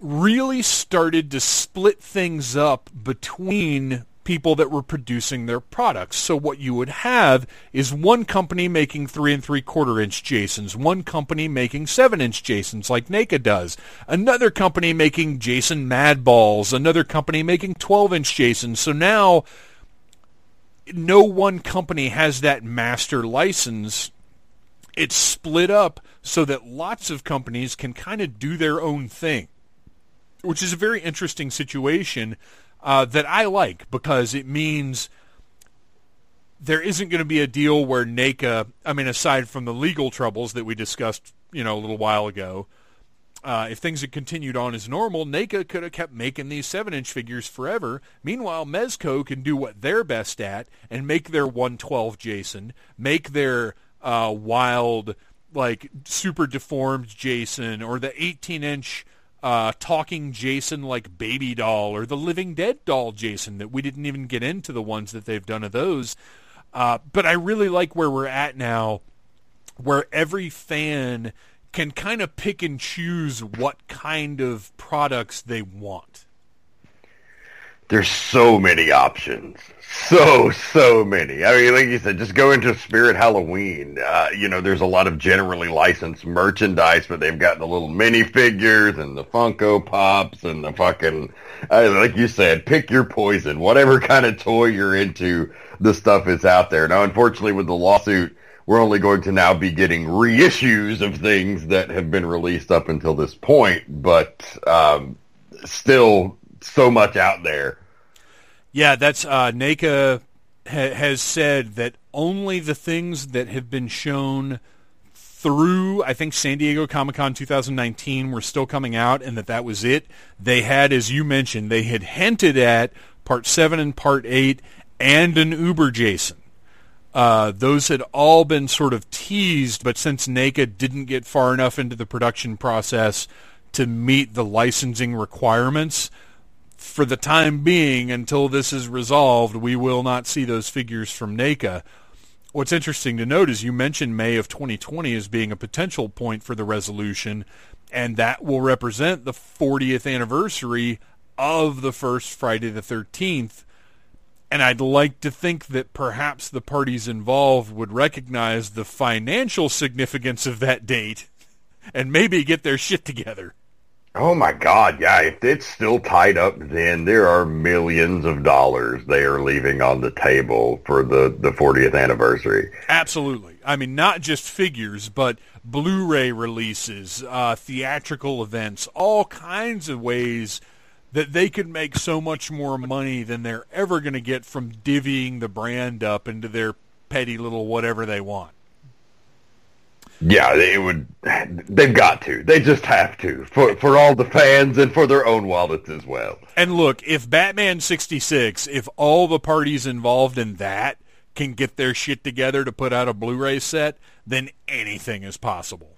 really started to split things up between people that were producing their products. So what you would have is one company making three and three quarter inch Jasons, one company making seven inch Jasons like NECA does, another company making Jason Mad Balls, another company making 12 inch Jasons. So now no one company has that master license. It's split up so that lots of companies can kind of do their own thing, which is a very interesting situation uh, that I like because it means there isn't going to be a deal where NECA, I mean, aside from the legal troubles that we discussed, you know, a little while ago, uh, if things had continued on as normal, NECA could have kept making these seven-inch figures forever. Meanwhile, Mezco can do what they're best at and make their 112 Jason, make their uh, wild, like super deformed Jason, or the 18-inch uh, talking Jason like Baby Doll or the Living Dead doll Jason that we didn't even get into the ones that they've done of those. Uh, but I really like where we're at now, where every fan can kind of pick and choose what kind of products they want. There's so many options. So, so many. I mean, like you said, just go into Spirit Halloween. Uh, you know, there's a lot of generally licensed merchandise, but they've got the little minifigures and the Funko Pops and the fucking, uh, like you said, pick your poison. Whatever kind of toy you're into, the stuff is out there. Now, unfortunately, with the lawsuit, we're only going to now be getting reissues of things that have been released up until this point, but um, still so much out there. Yeah, that's uh, NECA ha- has said that only the things that have been shown through I think San Diego Comic Con 2019 were still coming out, and that that was it. They had, as you mentioned, they had hinted at Part Seven and Part Eight and an Uber Jason. Uh, those had all been sort of teased, but since NECA didn't get far enough into the production process to meet the licensing requirements, for the time being, until this is resolved, we will not see those figures from NECA. What's interesting to note is you mentioned May of 2020 as being a potential point for the resolution, and that will represent the 40th anniversary of the first Friday the 13th and I'd like to think that perhaps the parties involved would recognize the financial significance of that date and maybe get their shit together. Oh my God, yeah, if it's still tied up then, there are millions of dollars they are leaving on the table for the, the 40th anniversary. Absolutely. I mean, not just figures, but Blu-ray releases, uh, theatrical events, all kinds of ways – that they could make so much more money than they're ever going to get from divvying the brand up into their petty little whatever they want. Yeah, they would. They've got to. They just have to for for all the fans and for their own wallets as well. And look, if Batman sixty six, if all the parties involved in that can get their shit together to put out a Blu-ray set, then anything is possible.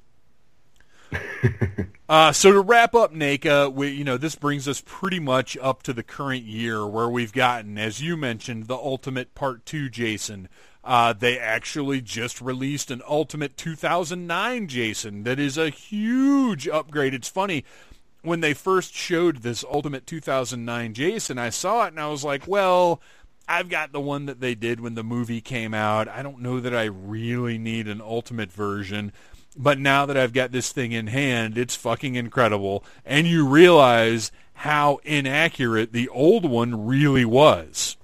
uh, so to wrap up NECA, we, you know, this brings us pretty much up to the current year where we've gotten, as you mentioned, the Ultimate Part 2 Jason. Uh, they actually just released an Ultimate 2009 Jason that is a huge upgrade. It's funny, when they first showed this Ultimate 2009 Jason, I saw it and I was like, well, I've got the one that they did when the movie came out. I don't know that I really need an Ultimate version. But now that I've got this thing in hand, it's fucking incredible. And you realize how inaccurate the old one really was.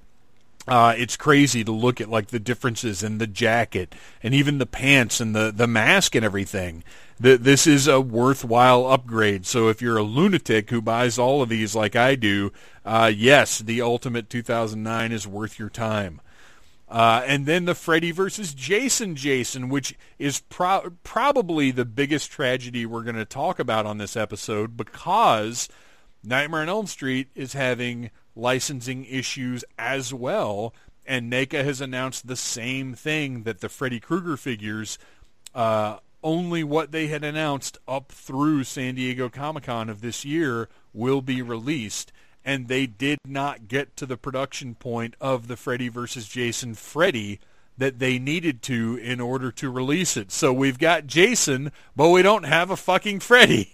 Uh, it's crazy to look at like the differences in the jacket and even the pants and the, the mask and everything. The, this is a worthwhile upgrade. So if you're a lunatic who buys all of these like I do, uh, yes, the Ultimate 2009 is worth your time. Uh, and then the Freddy versus Jason Jason, which is pro- probably the biggest tragedy we're going to talk about on this episode because Nightmare on Elm Street is having licensing issues as well. And NECA has announced the same thing that the Freddy Krueger figures, uh, only what they had announced up through San Diego Comic Con of this year will be released and they did not get to the production point of the Freddy versus Jason Freddy that they needed to in order to release it. So we've got Jason, but we don't have a fucking Freddy.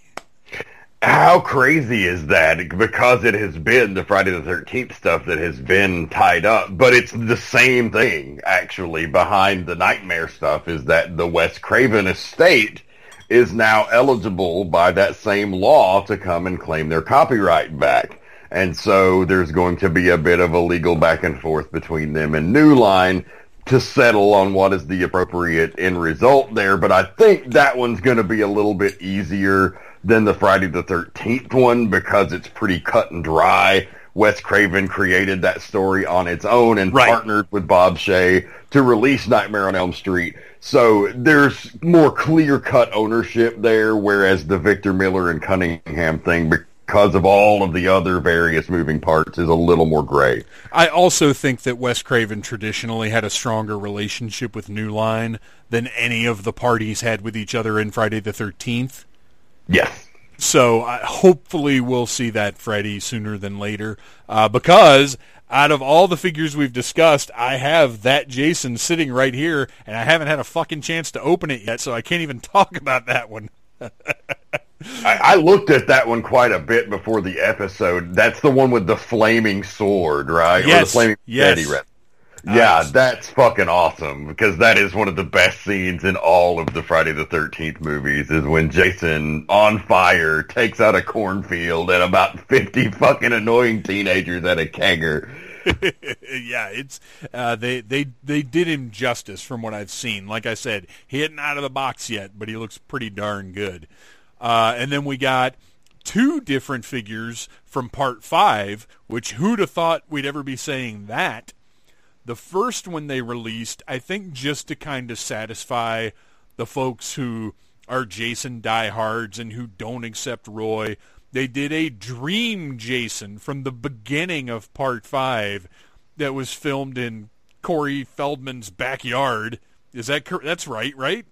How crazy is that? Because it has been the Friday the 13th stuff that has been tied up, but it's the same thing actually behind the Nightmare stuff is that the Wes Craven estate is now eligible by that same law to come and claim their copyright back. And so there's going to be a bit of a legal back and forth between them and New Line to settle on what is the appropriate end result there. But I think that one's going to be a little bit easier than the Friday the 13th one because it's pretty cut and dry. Wes Craven created that story on its own and right. partnered with Bob Shaye to release Nightmare on Elm Street. So there's more clear-cut ownership there, whereas the Victor Miller and Cunningham thing because of all of the other various moving parts is a little more gray. I also think that Wes Craven traditionally had a stronger relationship with New Line than any of the parties had with each other in Friday the 13th. Yes. So hopefully we'll see that Freddy sooner than later uh, because out of all the figures we've discussed, I have that Jason sitting right here, and I haven't had a fucking chance to open it yet, so I can't even talk about that one. I, I, looked at that one quite a bit before the episode. That's the one with the flaming sword, right? Yes. Or the flaming yes. Right? Yeah, that's fucking awesome because that is one of the best scenes in all of the Friday the 13th movies is when Jason on fire takes out a cornfield and about 50 fucking annoying teenagers at a kegger. yeah, it's uh, they they they did him justice from what I've seen. Like I said, he isn't out of the box yet, but he looks pretty darn good. Uh, and then we got two different figures from part five, which who'd have thought we'd ever be saying that? The first one they released, I think just to kind of satisfy the folks who are Jason diehards and who don't accept Roy. They did a dream Jason from the beginning of part five that was filmed in Corey Feldman's backyard. Is that that's right, right?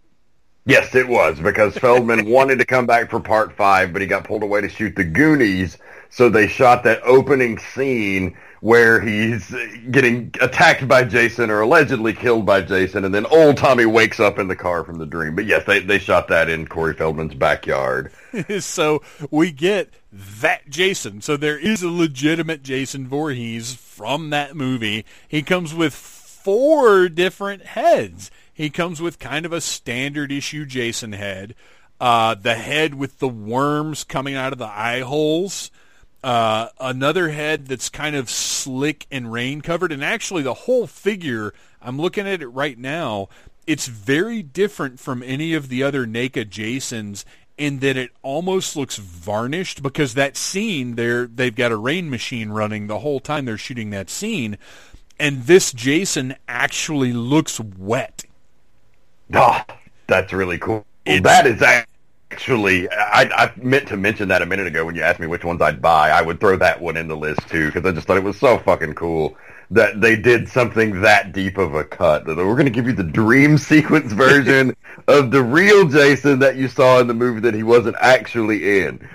Yes, it was because Feldman wanted to come back for part five, but he got pulled away to shoot the Goonies. So they shot that opening scene where he's getting attacked by Jason or allegedly killed by Jason, and then old Tommy wakes up in the car from the dream. But yes, they, they shot that in Corey Feldman's backyard. so we get that Jason. So there is a legitimate Jason Voorhees from that movie. He comes with four different heads. He comes with kind of a standard issue Jason head. Uh, the head with the worms coming out of the eye holes. Uh, another head that's kind of slick and rain covered. And actually, the whole figure, I'm looking at it right now, it's very different from any of the other NECA Jasons in that it almost looks varnished because that scene there they've got a rain machine running the whole time they're shooting that scene and this Jason actually looks wet Oh, that's really cool. It's, that is actually, I, I meant to mention that a minute ago when you asked me which ones I'd buy. I would throw that one in the list too because I just thought it was so fucking cool that they did something that deep of a cut. That we're going to give you the dream sequence version of the real Jason that you saw in the movie that he wasn't actually in.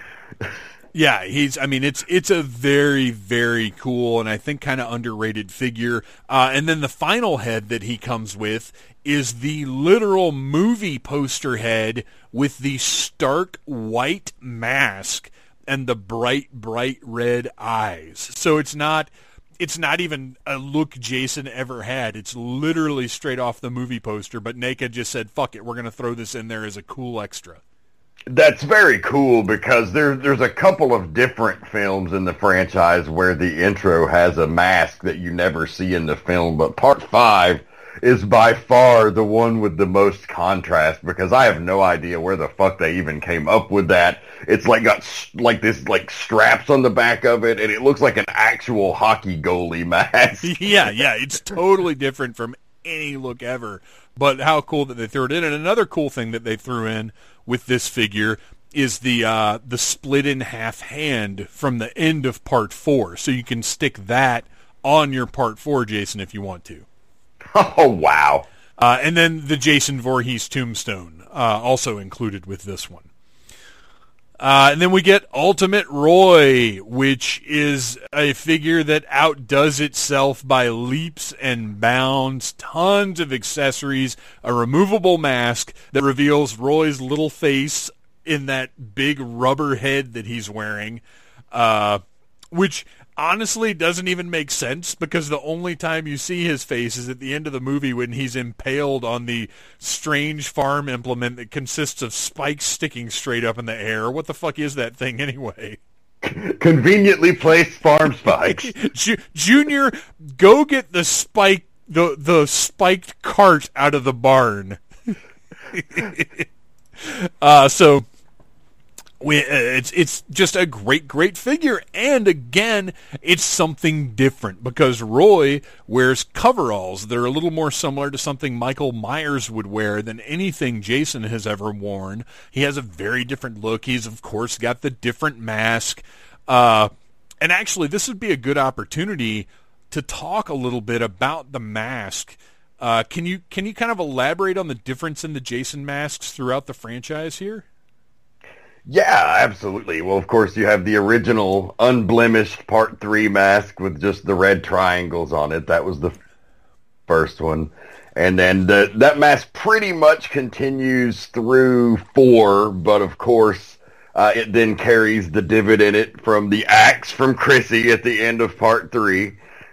Yeah, he's. I mean, it's it's a very very cool and I think kind of underrated figure. Uh, and then the final head that he comes with is the literal movie poster head with the stark white mask and the bright bright red eyes. So it's not it's not even a look Jason ever had. It's literally straight off the movie poster. But NECA just said, "Fuck it, we're going to throw this in there as a cool extra." That's very cool because there, there's a couple of different films in the franchise where the intro has a mask that you never see in the film, but part five is by far the one with the most contrast because I have no idea where the fuck they even came up with that. It's like got like this like straps on the back of it and it looks like an actual hockey goalie mask. yeah, yeah, it's totally different from any look ever. But how cool that they threw it in. And another cool thing that they threw in with this figure is the uh, the split in half hand from the end of part four. So you can stick that on your part four, Jason, if you want to. Oh wow! Uh, and then the Jason Voorhees tombstone uh, also included with this one. Uh, and then we get Ultimate Roy, which is a figure that outdoes itself by leaps and bounds, tons of accessories, a removable mask that reveals Roy's little face in that big rubber head that he's wearing, uh, which honestly doesn't even make sense because the only time you see his face is at the end of the movie when he's impaled on the strange farm implement that consists of spikes sticking straight up in the air. What the fuck is that thing anyway? Conveniently placed farm spikes. Junior, go get the spike the the spiked cart out of the barn. uh, so we, uh, it's it's just a great great figure. And again it's something different because Roy wears coveralls. They're a little more similar to something Michael Myers would wear than anything Jason has ever worn. He has a very different look. He's of course got the different mask. Uh, and actually this would be a good opportunity to talk a little bit about the mask. Uh, can you can you kind of elaborate on the difference in the Jason masks throughout the franchise here Yeah, absolutely. Well, of course, you have the original unblemished Part 3 mask with just the red triangles on it. That was the first one. And then the, that mask pretty much continues through 4, but of course, uh, it then carries the divot in it from the axe from Chrissy at the end of Part 3.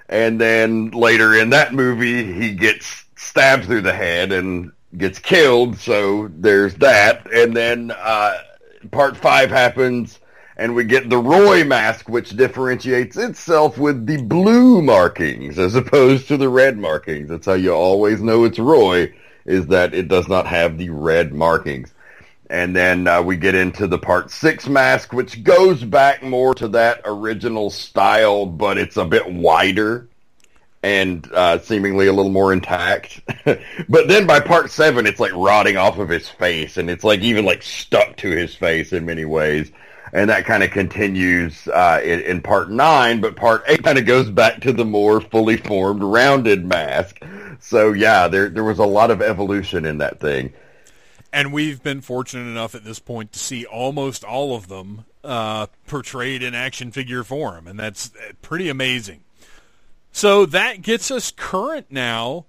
And then later in that movie, he gets stabbed through the head and gets killed. So there's that. And then uh, part five happens, and we get the Roy mask, which differentiates itself with the blue markings as opposed to the red markings. That's how you always know it's Roy, is that it does not have the red markings. And then uh, we get into the part six mask, which goes back more to that original style, but it's a bit wider and uh, seemingly a little more intact. but then by part seven, it's like rotting off of his face, and it's like even like stuck to his face in many ways. And that kind of continues uh, in, in part nine, but part eight kind of goes back to the more fully formed, rounded mask. So yeah, there there was a lot of evolution in that thing. And we've been fortunate enough at this point to see almost all of them uh, portrayed in action figure form, and that's uh, pretty amazing. So that gets us current now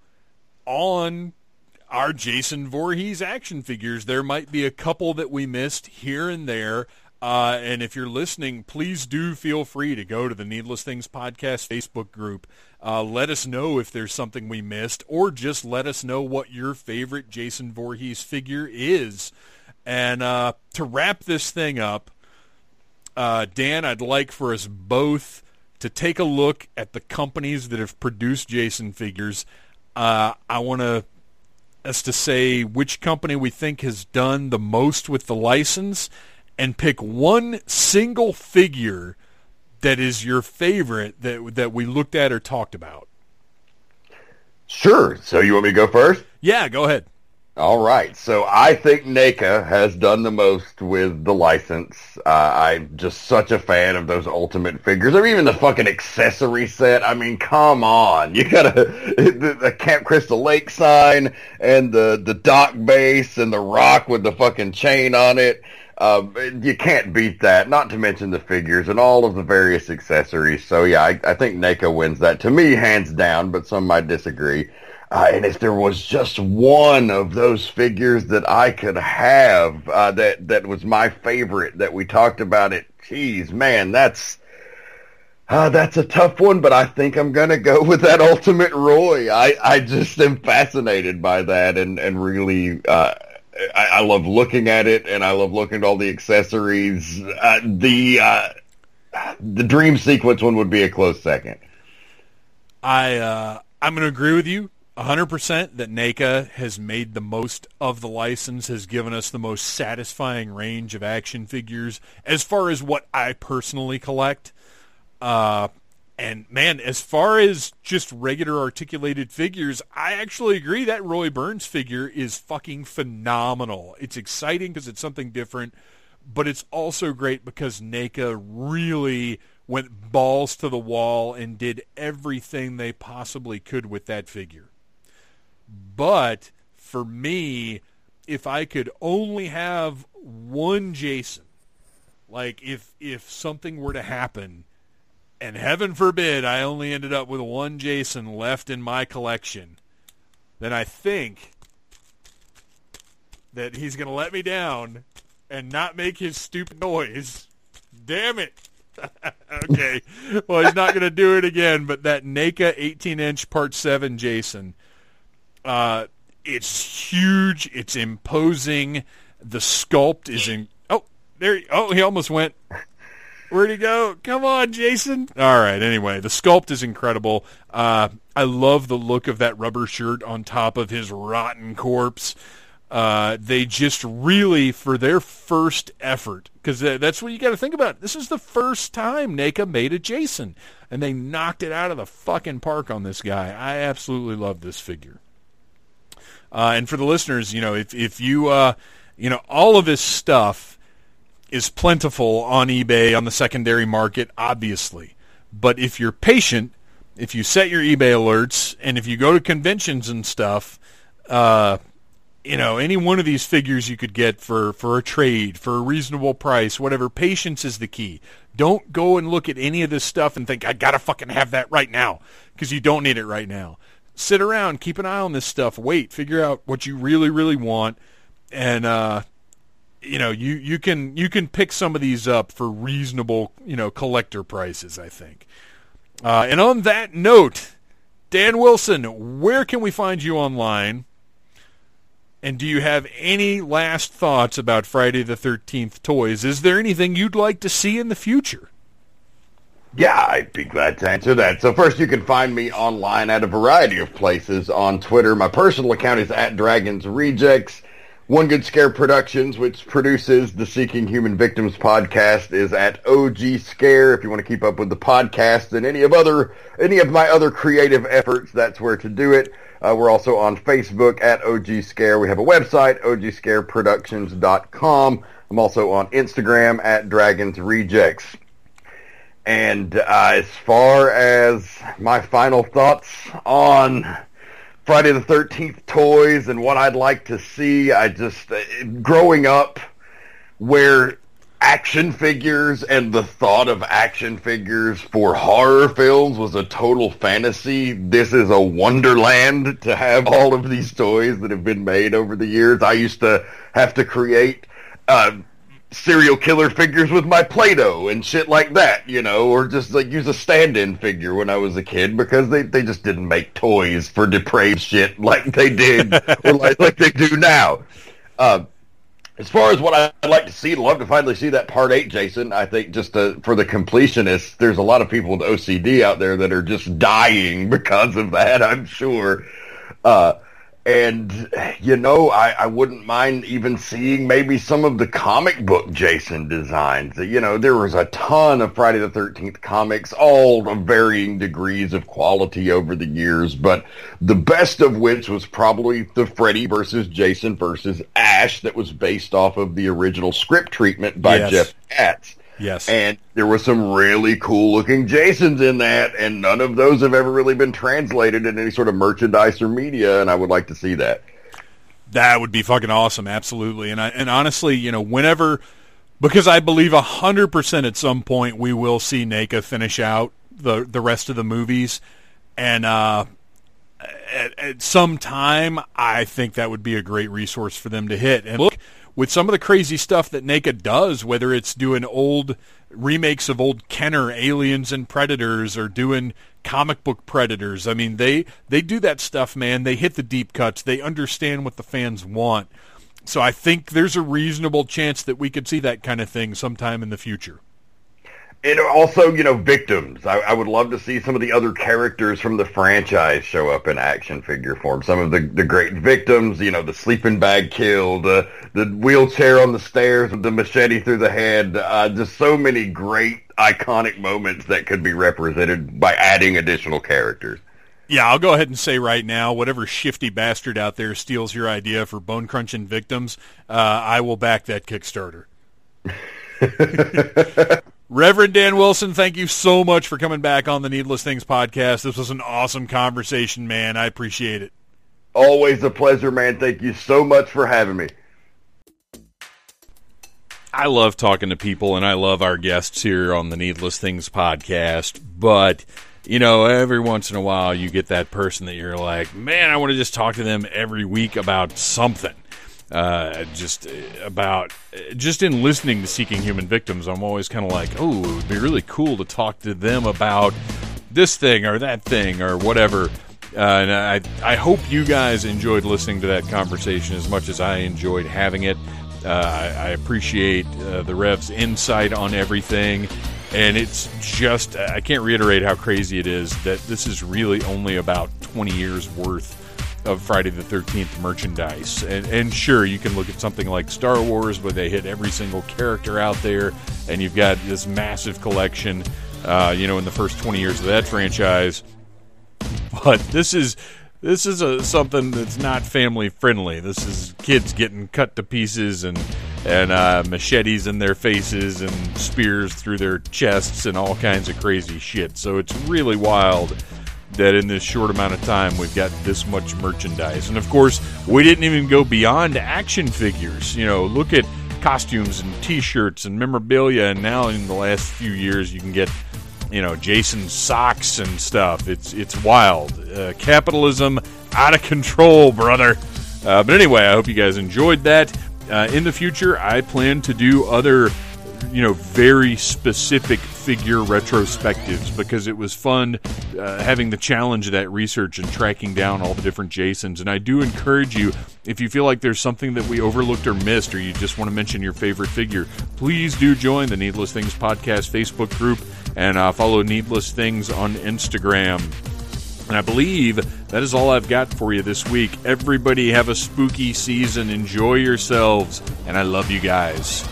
on our Jason Voorhees action figures. There might be a couple that we missed here and there. Uh, and if you're listening, please do feel free to go to the Needless Things Podcast Facebook group. Uh, let us know if there's something we missed, or just let us know what your favorite Jason Voorhees figure is. And uh, to wrap this thing up, uh, Dan, I'd like for us both to take a look at the companies that have produced Jason figures. Uh, I want to us to say which company we think has done the most with the license and pick one single figure that is your favorite that that we looked at or talked about. Sure. So you want me to go first? Yeah, go ahead. All right. So I think NECA has done the most with the license. Uh, I'm just such a fan of those ultimate figures, or even the fucking accessory set. I mean, come on. You got a, the, the Camp Crystal Lake sign and the, the dock base and the rock with the fucking chain on it. Uh, you can't beat that, not to mention the figures and all of the various accessories. So yeah, I, I think NECA wins that. To me, hands down, but some might disagree. Uh, and if there was just one of those figures that I could have uh, that that was my favorite that we talked about it, geez, man, that's uh, that's a tough one. But I think I'm gonna go with that Ultimate Roy. I, I just am fascinated by that and and really. Uh, I, I love looking at it, and I love looking at all the accessories. Uh, the uh, the dream sequence one would be a close second. I I'm going to agree with you 100% that NECA has made the most of the license, has given us the most satisfying range of action figures as far as what I personally collect. Uh, and man, as far as just regular articulated figures, I actually agree that Roy Burns figure is fucking phenomenal. It's exciting because it's something different, but it's also great because NECA really went balls to the wall and did everything they possibly could with that figure. But for me, if I could only have one Jason, like if if something were to happen, and heaven forbid I only ended up with one Jason left in my collection, then I think that he's going to let me down and not make his stupid noise. Damn it. okay. Well, he's not going to do it again, but that NECA 18-inch Part 7 Jason uh, it's huge. It's imposing. The sculpt is in. Oh, there. Oh, he almost went. Where'd he go? Come on, Jason. All right. Anyway, the sculpt is incredible. Uh, I love the look of that rubber shirt on top of his rotten corpse. Uh, they just really, for their first effort, because that's what you got to think about. This is the first time NECA made a Jason, and they knocked it out of the fucking park on this guy. I absolutely love this figure. Uh, and for the listeners, you know, if if you uh, you know all of this stuff is plentiful on eBay on the secondary market, obviously. But if you're patient, if you set your eBay alerts, and if you go to conventions and stuff, uh, you know, any one of these figures you could get for, for a trade, for a reasonable price, whatever. Patience is the key. Don't go and look at any of this stuff and think, I gotta fucking have that right now, because you don't need it right now. Sit around, keep an eye on this stuff, wait, figure out what you really, really want, and, uh, you know, you, you can you can pick some of these up for reasonable, you know, collector prices, I think. Uh, and on that note, Dan Wilson, where can we find you online? And do you have any last thoughts about Friday the 13th toys? Is there anything you'd like to see in the future? Yeah, I'd be glad to answer that. So first, you can find me online at a variety of places. On Twitter, my personal account is at Dragons Rejects. One Good Scare Productions, which produces the Seeking Human Victims podcast, is at OG Scare. If you want to keep up with the podcast and any of other any of my other creative efforts, that's where to do it. Uh, we're also on Facebook at OG Scare. We have a website, ogscareproductions.com. I'm also on Instagram at Dragons Rejects. And uh, as far as my final thoughts on Friday the 13th toys and what I'd like to see, I just, uh, growing up where action figures and the thought of action figures for horror films was a total fantasy. This is a wonderland to have all of these toys that have been made over the years. I used to have to create uh, serial killer figures with my Play-Doh and shit like that, you know, or just like use a stand-in figure when I was a kid because they, they just didn't make toys for depraved shit like they did or like, like they do now. Uh, as far as what I'd like to see, love to finally see that part eight, Jason. I think just to, for the completionists, there's a lot of people with OCD out there that are just dying because of that. I'm sure. Uh, and you know, I, I wouldn't mind even seeing maybe some of the comic book Jason designs. You know, there was a ton of Friday the Thirteenth comics, all of varying degrees of quality over the years, but the best of which was probably the Freddy versus Jason versus Ash that was based off of the original script treatment by Yes. Jeff Katz. Yes. And there were some really cool looking Jasons in that, and none of those have ever really been translated in any sort of merchandise or media, and I would like to see that. That would be fucking awesome, absolutely. And I and honestly, you know, whenever because I believe hundred percent at some point we will see NECA finish out the the rest of the movies, and uh, at, at some time I think that would be a great resource for them to hit. And look, with some of the crazy stuff that NECA does, whether it's doing old remakes of old Kenner Aliens and Predators or doing comic book Predators, I mean they they do that stuff, man. They hit the deep cuts. They understand what the fans want. So I think there's a reasonable chance that we could see that kind of thing sometime in the future. And also, you know, victims. I, I would love to see some of the other characters from the franchise show up in action figure form. Some of the, the great victims, you know, the sleeping bag kill, the, the wheelchair on the stairs with the machete through the head. Uh, just so many great iconic moments that could be represented by adding additional characters. Yeah, I'll go ahead and say right now, whatever shifty bastard out there steals your idea for bone crunching victims, uh, I will back that Kickstarter. Reverend Dan Wilson, thank you so much for coming back on the Needless Things podcast. This was an awesome conversation, man. I appreciate it. Always a pleasure, man. Thank you so much for having me. I love talking to people and I love our guests here on the Needless Things podcast, but you know, every once in a while you get that person that you're like, man, I want to just talk to them every week about something. Uh, just about just in listening to Seeking Human Victims, I'm always kind of like, oh, it would be really cool to talk to them about this thing or that thing or whatever. Uh, and I, I hope you guys enjoyed listening to that conversation as much as I enjoyed having it. Uh, I, I appreciate uh, the Rev's insight on everything. And it's just, I can't reiterate how crazy it is that this is really only about 20 years worth of Friday the 13th merchandise. And, and sure, you can look at something like Star Wars where they hit every single character out there, and you've got this massive collection, uh, you know, in the first 20 years of that franchise. But this is this is a, something that's not family friendly. This is kids getting cut to pieces and and uh, machetes in their faces and spears through their chests and all kinds of crazy shit. So it's really wild that in this short amount of time we've got this much merchandise. And of course, we didn't even go beyond action figures. You know, look at costumes and t-shirts and memorabilia and now in the last few years you can get you know Jason socks and stuff. It's it's wild. Uh, capitalism out of control, brother. Uh, but anyway, I hope you guys enjoyed that. Uh, in the future, I plan to do other you know, very specific figure retrospectives because it was fun uh, having the challenge of that research and tracking down all the different Jasons. And I do encourage you, if you feel like there's something that we overlooked or missed, or you just want to mention your favorite figure, please do join the Needless Things Podcast Facebook group and uh, follow Needless Things on Instagram. And I believe that is all I've got for you this week. Everybody have a spooky season. Enjoy yourselves. And I love you guys.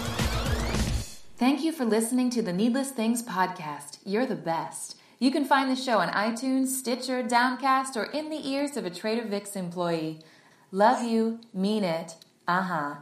Thank you for listening to the Needless Things podcast. You're the best. You can find the show on iTunes, Stitcher, Downcast, or in the ears of a Trader Vic's employee. Love you, mean it. Uh huh.